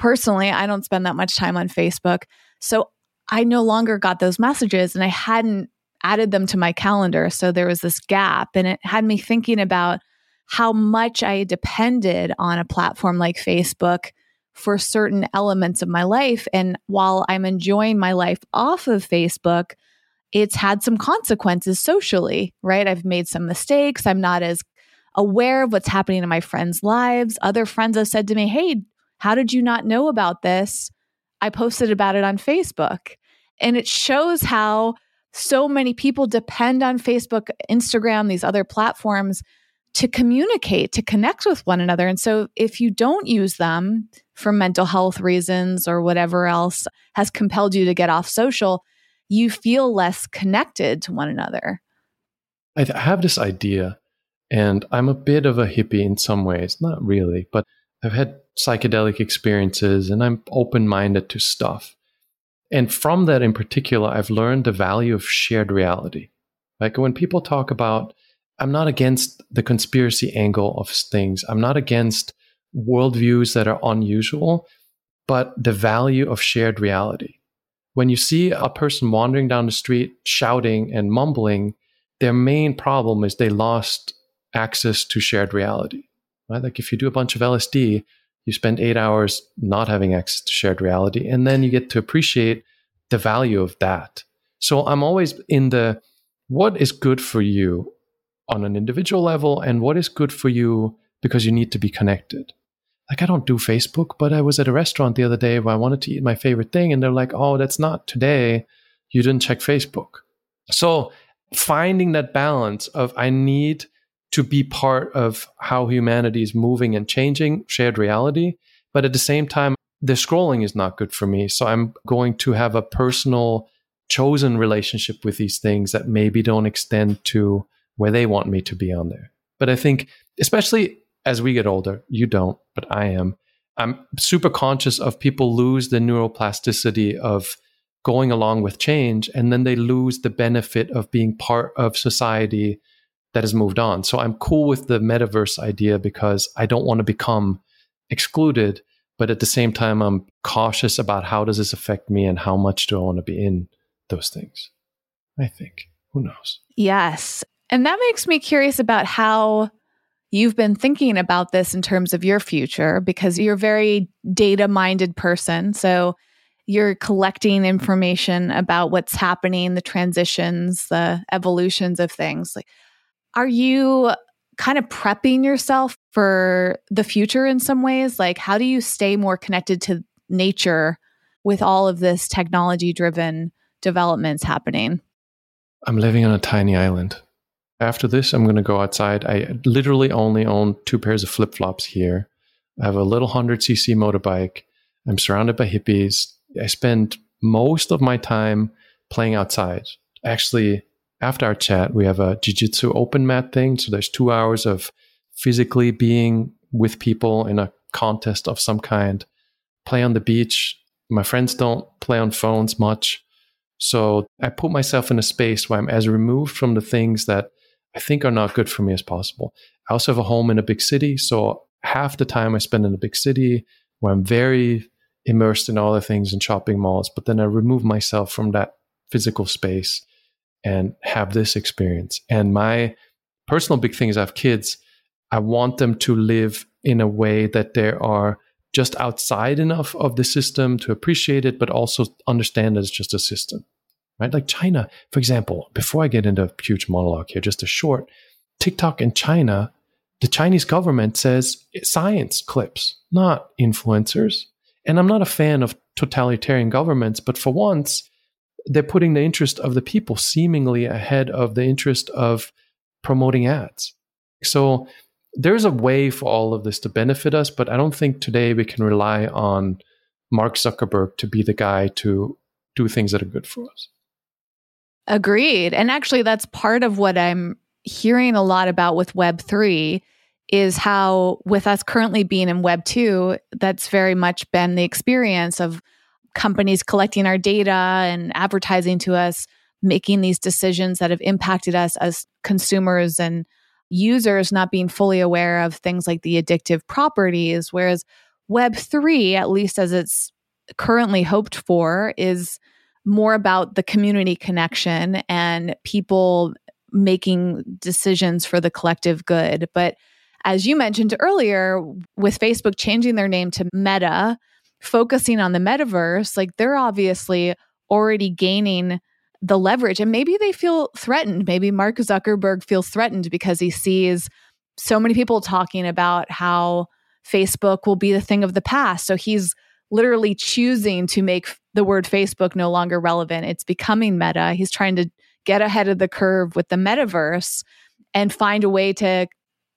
personally, I don't spend that much time on Facebook. So I no longer got those messages and I hadn't added them to my calendar. So there was this gap and it had me thinking about how much I depended on a platform like Facebook for certain elements of my life. And while I'm enjoying my life off of Facebook, it's had some consequences socially, right? I've made some mistakes. I'm not as aware of what's happening in my friends' lives. Other friends have said to me, Hey, how did you not know about this? I posted about it on Facebook. And it shows how so many people depend on Facebook, Instagram, these other platforms to communicate, to connect with one another. And so if you don't use them for mental health reasons or whatever else has compelled you to get off social, you feel less connected to one another. I have this idea, and I'm a bit of a hippie in some ways, not really, but I've had psychedelic experiences and I'm open minded to stuff. And from that in particular, I've learned the value of shared reality. Like when people talk about, I'm not against the conspiracy angle of things, I'm not against worldviews that are unusual, but the value of shared reality. When you see a person wandering down the street shouting and mumbling, their main problem is they lost access to shared reality. Right? Like if you do a bunch of LSD, you spend eight hours not having access to shared reality, and then you get to appreciate the value of that. So I'm always in the what is good for you on an individual level and what is good for you because you need to be connected. Like I don't do Facebook, but I was at a restaurant the other day where I wanted to eat my favorite thing and they're like, "Oh, that's not today. You didn't check Facebook." So finding that balance of I need to be part of how humanity is moving and changing, shared reality. But at the same time, the scrolling is not good for me. So I'm going to have a personal, chosen relationship with these things that maybe don't extend to where they want me to be on there. But I think, especially as we get older, you don't, but I am. I'm super conscious of people lose the neuroplasticity of going along with change and then they lose the benefit of being part of society that has moved on. So I'm cool with the metaverse idea because I don't want to become excluded, but at the same time I'm cautious about how does this affect me and how much do I want to be in those things. I think. Who knows? Yes. And that makes me curious about how you've been thinking about this in terms of your future because you're a very data minded person. So you're collecting information about what's happening, the transitions, the evolutions of things. Like are you kind of prepping yourself for the future in some ways? Like, how do you stay more connected to nature with all of this technology driven developments happening? I'm living on a tiny island. After this, I'm going to go outside. I literally only own two pairs of flip flops here. I have a little 100cc motorbike. I'm surrounded by hippies. I spend most of my time playing outside. Actually, after our chat, we have a jiu-jitsu open mat thing. So there's two hours of physically being with people in a contest of some kind. Play on the beach. My friends don't play on phones much. So I put myself in a space where I'm as removed from the things that I think are not good for me as possible. I also have a home in a big city. So half the time I spend in a big city where I'm very immersed in all the things in shopping malls, but then I remove myself from that physical space and have this experience. And my personal big thing is I have kids. I want them to live in a way that they are just outside enough of the system to appreciate it, but also understand that it's just a system, right? Like China, for example, before I get into a huge monologue here, just a short TikTok in China, the Chinese government says science clips, not influencers. And I'm not a fan of totalitarian governments, but for once, they're putting the interest of the people seemingly ahead of the interest of promoting ads. So there's a way for all of this to benefit us, but I don't think today we can rely on Mark Zuckerberg to be the guy to do things that are good for us. Agreed. And actually, that's part of what I'm hearing a lot about with Web3 is how, with us currently being in Web 2, that's very much been the experience of companies collecting our data and advertising to us, making these decisions that have impacted us as consumers and users not being fully aware of things like the addictive properties. Whereas Web3, at least as it's currently hoped for, is more about the community connection and people making decisions for the collective good. But as you mentioned earlier, with Facebook changing their name to Meta, focusing on the metaverse, like they're obviously already gaining the leverage and maybe they feel threatened. Maybe Mark Zuckerberg feels threatened because he sees so many people talking about how Facebook will be the thing of the past. So he's literally choosing to make the word Facebook no longer relevant. It's becoming meta. He's trying to get ahead of the curve with the metaverse and find a way to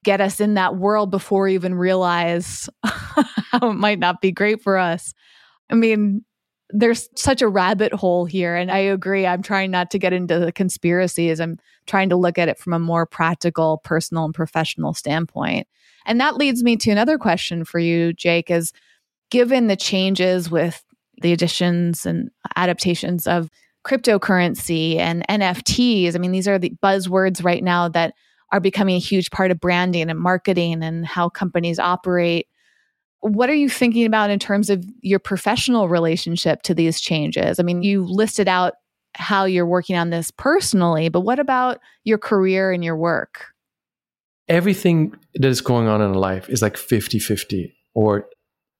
get us in that world before we even realize how it might not be great for us. I mean, there's such a rabbit hole here. And I agree. I'm trying not to get into the conspiracies. I'm trying to look at it from a more practical, personal, and professional standpoint. And that leads me to another question for you, Jake, is given the changes with the additions and adaptations of cryptocurrency and NFTs, I mean, these are the buzzwords right now that are becoming a huge part of branding and marketing and how companies operate. What are you thinking about in terms of your professional relationship to these changes? I mean, you listed out how you're working on this personally, but what about your career and your work? Everything that is going on in life is like 50 50, or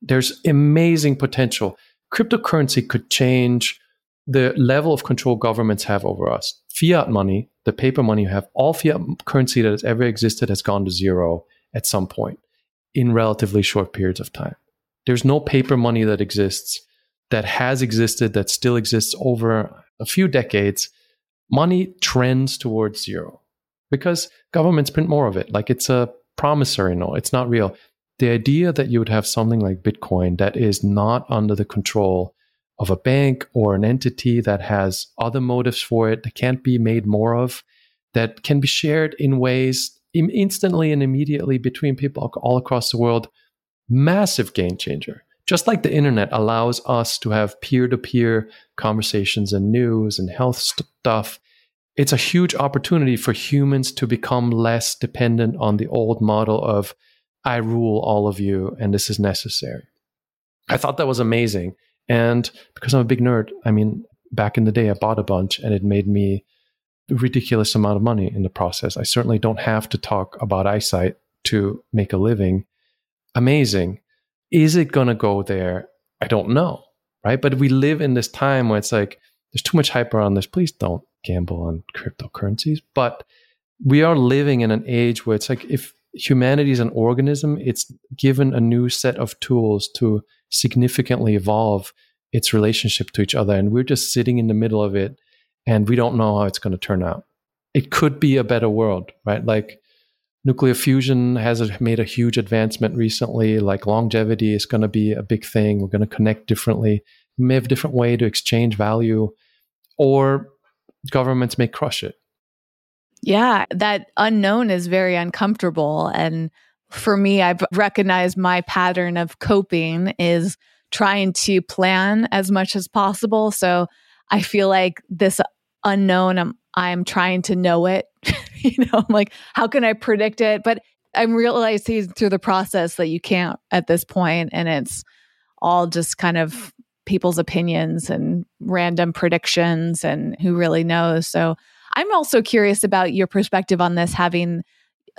there's amazing potential. Cryptocurrency could change the level of control governments have over us. Fiat money, the paper money you have, all fiat currency that has ever existed has gone to zero at some point in relatively short periods of time. There's no paper money that exists that has existed, that still exists over a few decades. Money trends towards zero because governments print more of it. Like it's a promissory note, it's not real. The idea that you would have something like Bitcoin that is not under the control of a bank or an entity that has other motives for it that can't be made more of, that can be shared in ways instantly and immediately between people all across the world. Massive game changer. Just like the internet allows us to have peer to peer conversations and news and health stuff, it's a huge opportunity for humans to become less dependent on the old model of I rule all of you and this is necessary. I thought that was amazing. And because I'm a big nerd, I mean, back in the day, I bought a bunch and it made me a ridiculous amount of money in the process. I certainly don't have to talk about eyesight to make a living. Amazing. Is it going to go there? I don't know. Right. But we live in this time where it's like, there's too much hype around this. Please don't gamble on cryptocurrencies. But we are living in an age where it's like, if humanity is an organism, it's given a new set of tools to significantly evolve its relationship to each other. And we're just sitting in the middle of it and we don't know how it's going to turn out. It could be a better world, right? Like nuclear fusion has made a huge advancement recently. Like longevity is going to be a big thing. We're going to connect differently. We may have a different way to exchange value, or governments may crush it. Yeah, that unknown is very uncomfortable. And for me, I've recognized my pattern of coping is trying to plan as much as possible. So I feel like this unknown, I'm, I'm trying to know it. you know, I'm like, how can I predict it? But I'm realizing through the process that you can't at this point, and it's all just kind of people's opinions and random predictions, and who really knows. So I'm also curious about your perspective on this, having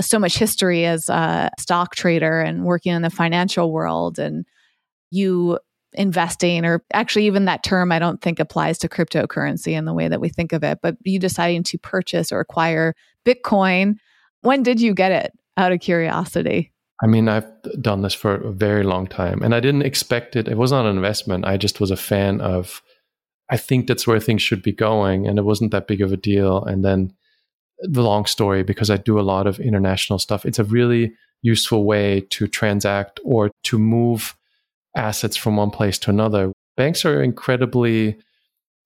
so much history as a stock trader and working in the financial world and you investing or actually even that term I don't think applies to cryptocurrency in the way that we think of it but you deciding to purchase or acquire bitcoin when did you get it out of curiosity? I mean I've done this for a very long time and I didn't expect it. It was not an investment. I just was a fan of I think that's where things should be going and it wasn't that big of a deal and then the long story because I do a lot of international stuff. It's a really useful way to transact or to move assets from one place to another. Banks are incredibly,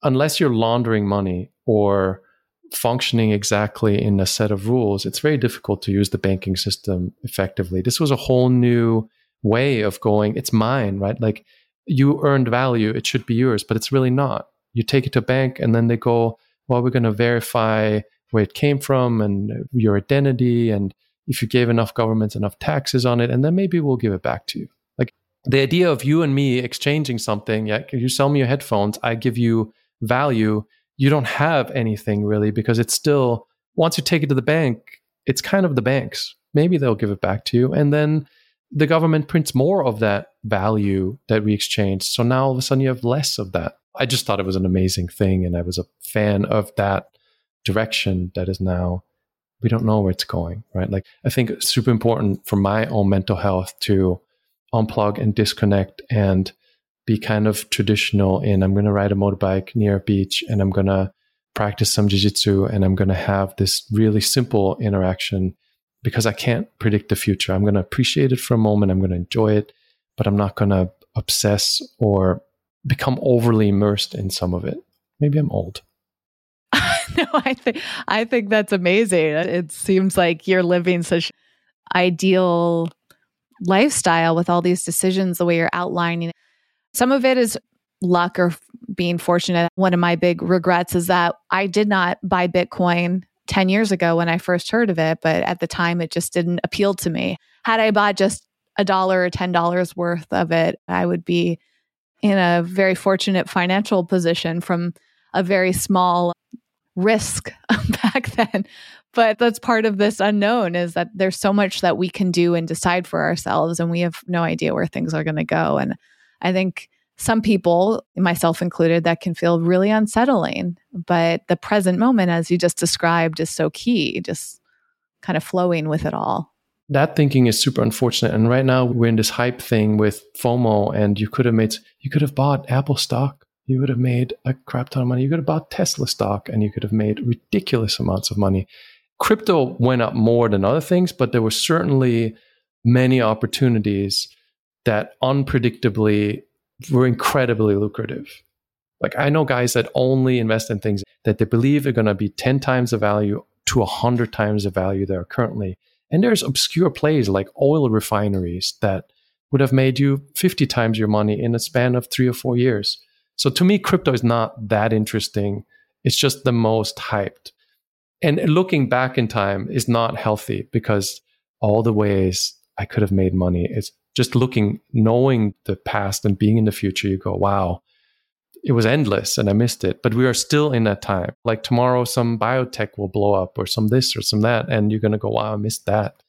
unless you're laundering money or functioning exactly in a set of rules, it's very difficult to use the banking system effectively. This was a whole new way of going, it's mine, right? Like you earned value, it should be yours, but it's really not. You take it to a bank and then they go, well, we're going to verify where it came from and your identity and if you gave enough governments enough taxes on it and then maybe we'll give it back to you like the idea of you and me exchanging something yeah you sell me your headphones i give you value you don't have anything really because it's still once you take it to the bank it's kind of the banks maybe they'll give it back to you and then the government prints more of that value that we exchange. so now all of a sudden you have less of that i just thought it was an amazing thing and i was a fan of that direction that is now we don't know where it's going right like i think it's super important for my own mental health to unplug and disconnect and be kind of traditional in i'm going to ride a motorbike near a beach and i'm going to practice some jiu-jitsu and i'm going to have this really simple interaction because i can't predict the future i'm going to appreciate it for a moment i'm going to enjoy it but i'm not going to obsess or become overly immersed in some of it. Maybe I'm old. no, I think I think that's amazing. It seems like you're living such ideal lifestyle with all these decisions the way you're outlining. Some of it is luck or being fortunate. One of my big regrets is that I did not buy Bitcoin 10 years ago when I first heard of it, but at the time it just didn't appeal to me. Had I bought just a dollar or $10 worth of it, I would be in a very fortunate financial position from a very small risk back then. But that's part of this unknown is that there's so much that we can do and decide for ourselves, and we have no idea where things are going to go. And I think some people, myself included, that can feel really unsettling. But the present moment, as you just described, is so key, just kind of flowing with it all. That thinking is super unfortunate. And right now we're in this hype thing with FOMO, and you could have made, you could have bought Apple stock you would have made a crap ton of money. You could have bought Tesla stock and you could have made ridiculous amounts of money. Crypto went up more than other things, but there were certainly many opportunities that unpredictably were incredibly lucrative. Like I know guys that only invest in things that they believe are going to be 10 times the value to 100 times the value they are currently. And there's obscure plays like oil refineries that would have made you 50 times your money in a span of three or four years. So to me, crypto is not that interesting. It's just the most hyped. And looking back in time is not healthy because all the ways I could have made money, it's just looking, knowing the past and being in the future, you go, wow, it was endless and I missed it. But we are still in that time. Like tomorrow, some biotech will blow up or some this or some that. And you're going to go, wow, I missed that.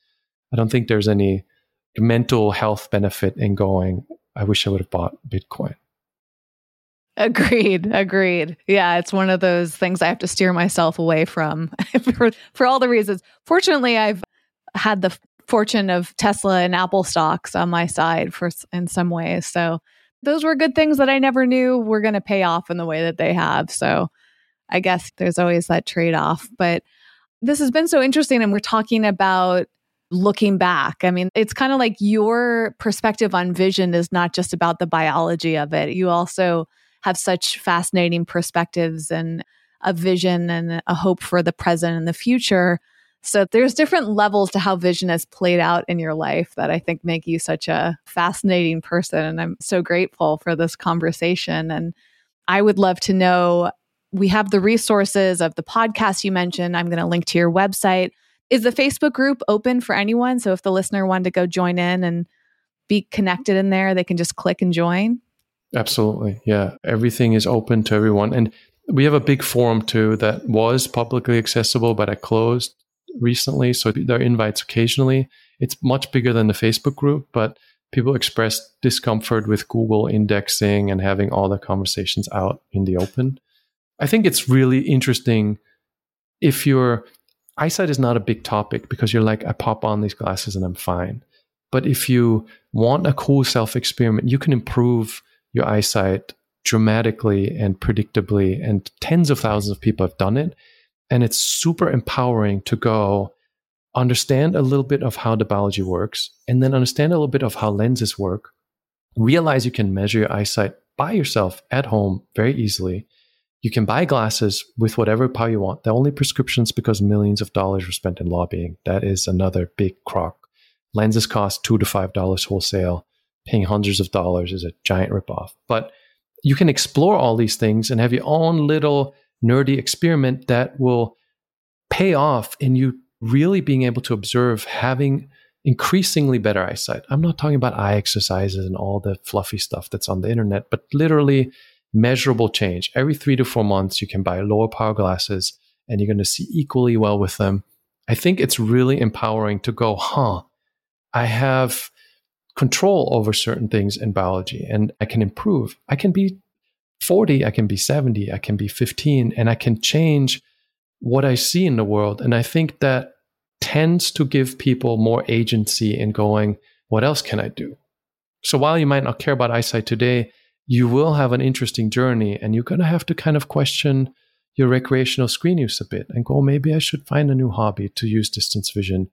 I don't think there's any mental health benefit in going, I wish I would have bought Bitcoin. Agreed. Agreed. Yeah, it's one of those things I have to steer myself away from for, for all the reasons. Fortunately, I've had the fortune of Tesla and Apple stocks on my side for in some ways. So those were good things that I never knew were going to pay off in the way that they have. So I guess there's always that trade off. But this has been so interesting. And we're talking about looking back. I mean, it's kind of like your perspective on vision is not just about the biology of it. You also have such fascinating perspectives and a vision and a hope for the present and the future. So there's different levels to how vision has played out in your life that I think make you such a fascinating person. And I'm so grateful for this conversation. And I would love to know we have the resources of the podcast you mentioned. I'm going to link to your website. Is the Facebook group open for anyone? So if the listener wanted to go join in and be connected in there, they can just click and join? Absolutely. Yeah. Everything is open to everyone. And we have a big forum too that was publicly accessible, but I closed recently. So there are invites occasionally. It's much bigger than the Facebook group, but people express discomfort with Google indexing and having all the conversations out in the open. I think it's really interesting if your eyesight is not a big topic because you're like, I pop on these glasses and I'm fine. But if you want a cool self experiment, you can improve your eyesight dramatically and predictably. And tens of thousands of people have done it. And it's super empowering to go understand a little bit of how the biology works and then understand a little bit of how lenses work. Realize you can measure your eyesight by yourself at home very easily. You can buy glasses with whatever power you want. They're only prescriptions because millions of dollars were spent in lobbying. That is another big crock. Lenses cost two to five dollars wholesale paying hundreds of dollars is a giant ripoff. But you can explore all these things and have your own little nerdy experiment that will pay off in you really being able to observe having increasingly better eyesight. I'm not talking about eye exercises and all the fluffy stuff that's on the internet, but literally measurable change. Every three to four months, you can buy lower power glasses and you're going to see equally well with them. I think it's really empowering to go, huh, I have control over certain things in biology and I can improve. I can be 40, I can be 70, I can be 15, and I can change what I see in the world. And I think that tends to give people more agency in going, what else can I do? So while you might not care about eyesight today, you will have an interesting journey and you're going to have to kind of question your recreational screen use a bit and go, maybe I should find a new hobby to use distance vision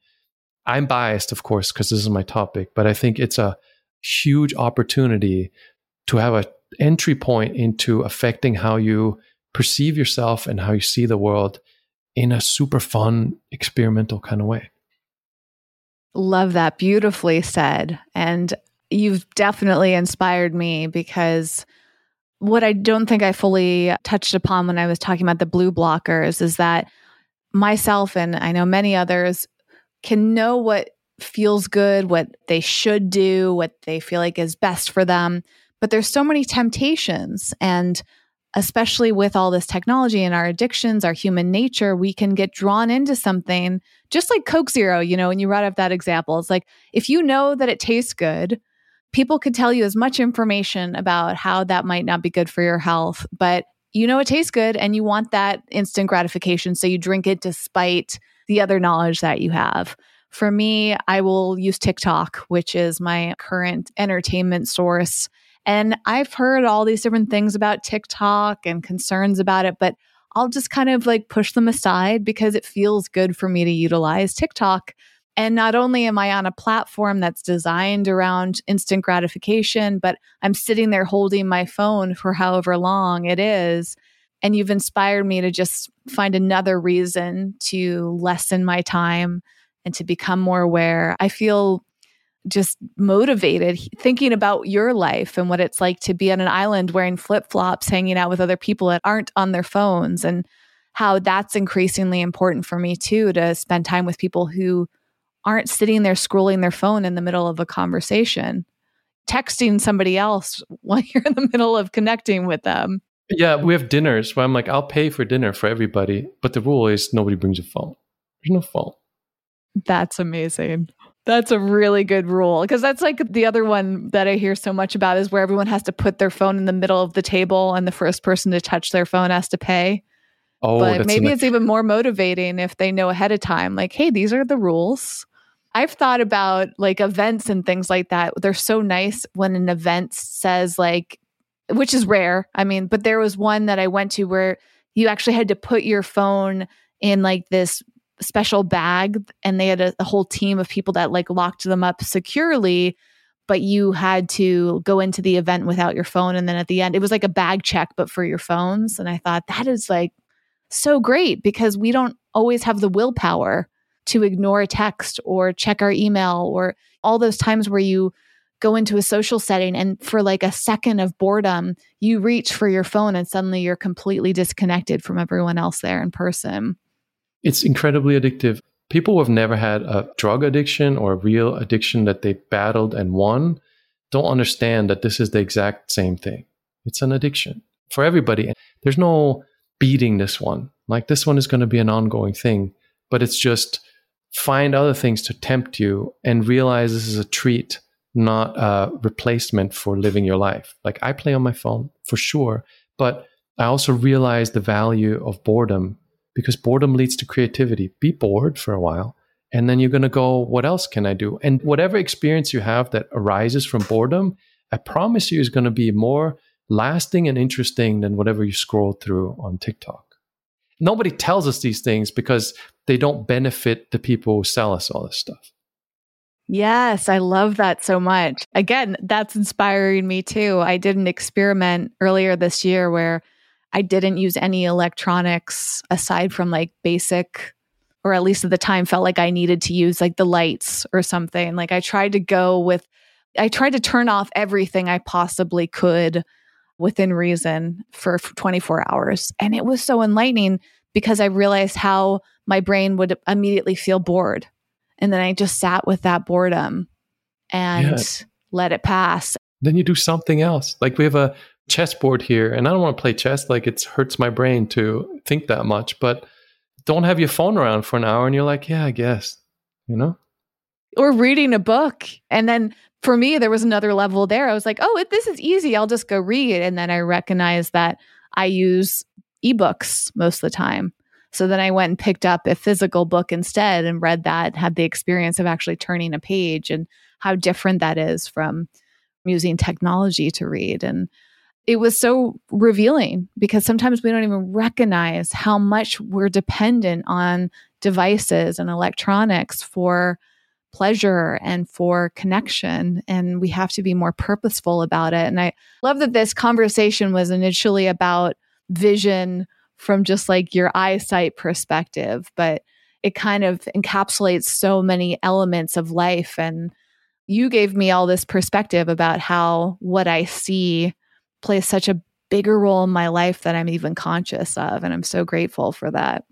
I'm biased, of course, because this is my topic, but I think it's a huge opportunity to have a entry point into affecting how you perceive yourself and how you see the world in a super fun, experimental kind of way. Love that. Beautifully said. And you've definitely inspired me because what I don't think I fully touched upon when I was talking about the blue blockers is that myself and I know many others can know what feels good, what they should do, what they feel like is best for them. But there's so many temptations. And especially with all this technology and our addictions, our human nature, we can get drawn into something just like Coke Zero, you know, when you brought up that example. It's like if you know that it tastes good, people could tell you as much information about how that might not be good for your health, but you know it tastes good and you want that instant gratification. So you drink it despite the other knowledge that you have. For me, I will use TikTok, which is my current entertainment source. And I've heard all these different things about TikTok and concerns about it, but I'll just kind of like push them aside because it feels good for me to utilize TikTok. And not only am I on a platform that's designed around instant gratification, but I'm sitting there holding my phone for however long it is. And you've inspired me to just find another reason to lessen my time and to become more aware. I feel just motivated thinking about your life and what it's like to be on an island wearing flip flops, hanging out with other people that aren't on their phones, and how that's increasingly important for me too to spend time with people who aren't sitting there scrolling their phone in the middle of a conversation, texting somebody else while you're in the middle of connecting with them. Yeah, we have dinners where I'm like, I'll pay for dinner for everybody, but the rule is nobody brings a phone. There's no phone. That's amazing. That's a really good rule because that's like the other one that I hear so much about is where everyone has to put their phone in the middle of the table and the first person to touch their phone has to pay. Oh, but maybe it's even more motivating if they know ahead of time, like, hey, these are the rules. I've thought about like events and things like that. They're so nice when an event says, like, which is rare. I mean, but there was one that I went to where you actually had to put your phone in like this special bag and they had a, a, whole team of people that like locked them up securely but you had to go into the event without your phone and then at the end it was like a bag check but for your phones and i thought that is like so great because we don't always have the willpower to ignore a text or check our email or all those times where you go into a social setting and for like a second of boredom you reach for your phone and suddenly you're completely disconnected from everyone else there in person it's incredibly addictive. People who have never had a drug addiction or a real addiction that they battled and won don't understand that this is the exact same thing. It's an addiction for everybody. There's no beating this one. Like this one is going to be an ongoing thing, but it's just find other things to tempt you and realize this is a treat, not a replacement for living your life. Like I play on my phone for sure, but I also realize the value of boredom because boredom leads to creativity. Be bored for a while. And then you're going to go, what else can I do? And whatever experience you have that arises from boredom, I promise you is going to be more lasting and interesting than whatever you scroll through on TikTok. Nobody tells us these things because they don't benefit the people who sell us all this stuff. Yes, I love that so much. Again, that's inspiring me too. I did an experiment earlier this year where I didn't use any electronics aside from like basic, or at least at the time felt like I needed to use like the lights or something. Like I tried to go with, I tried to turn off everything I possibly could within reason for 24 hours. And it was so enlightening because I realized how my brain would immediately feel bored. And then I just sat with that boredom and yeah. let it pass. Then you do something else. Like we have a chessboard here and I don't want to play chess like it hurts my brain to think that much, but don't have your phone around for an hour and you're like, yeah, I guess, you know? Or reading a book. And then for me, there was another level there. I was like, oh, this is easy. I'll just go read. And then I recognized that I use ebooks most of the time. So then I went and picked up a physical book instead and read that, had the experience of actually turning a page and how different that is from using technology to read. And it was so revealing because sometimes we don't even recognize how much we're dependent on devices and electronics for pleasure and for connection. And we have to be more purposeful about it. And I love that this conversation was initially about vision from just like your eyesight perspective, but it kind of encapsulates so many elements of life. And you gave me all this perspective about how what I see plays such a bigger role in my life that I'm even conscious of. And I'm so grateful for that.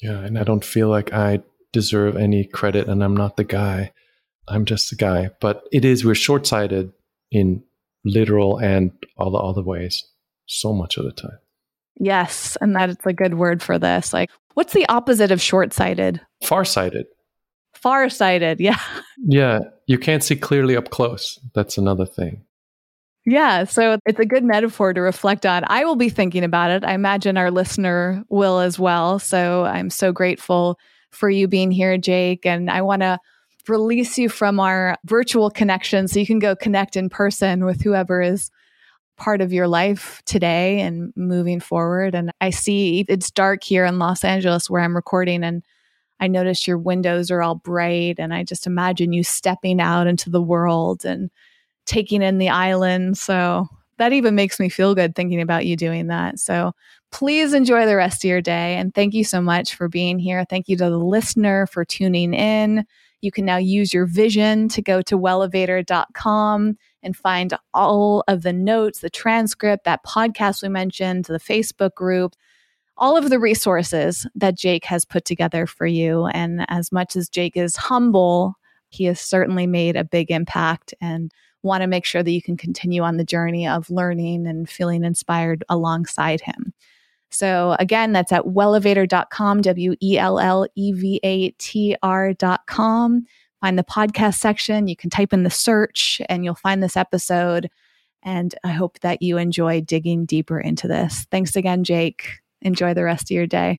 Yeah. And I don't feel like I deserve any credit and I'm not the guy. I'm just the guy. But it is, we're short sighted in literal and all the other ways so much of the time. Yes. And that's a good word for this. Like, what's the opposite of short sighted? Farsighted. Farsighted. Yeah. Yeah. You can't see clearly up close. That's another thing. Yeah, so it's a good metaphor to reflect on. I will be thinking about it. I imagine our listener will as well. So I'm so grateful for you being here, Jake. And I want to release you from our virtual connection so you can go connect in person with whoever is part of your life today and moving forward. And I see it's dark here in Los Angeles where I'm recording, and I notice your windows are all bright. And I just imagine you stepping out into the world and taking in the island. So that even makes me feel good thinking about you doing that. So please enjoy the rest of your day. And thank you so much for being here. Thank you to the listener for tuning in. You can now use your vision to go to wellevatr.com and find all of the notes, the transcript, that podcast we mentioned, the Facebook group, all of the resources that Jake has put together for you. And as much as Jake is humble, he has certainly made a big impact and want to make sure that you can continue on the journey of learning and feeling inspired alongside him. So again, that's at wellevatr.com, W E L L E V A T R.com. Find the podcast section. You can type in the search and you'll find this episode. And I hope that you enjoy digging deeper into this. Thanks again, Jake. Enjoy the rest of your day.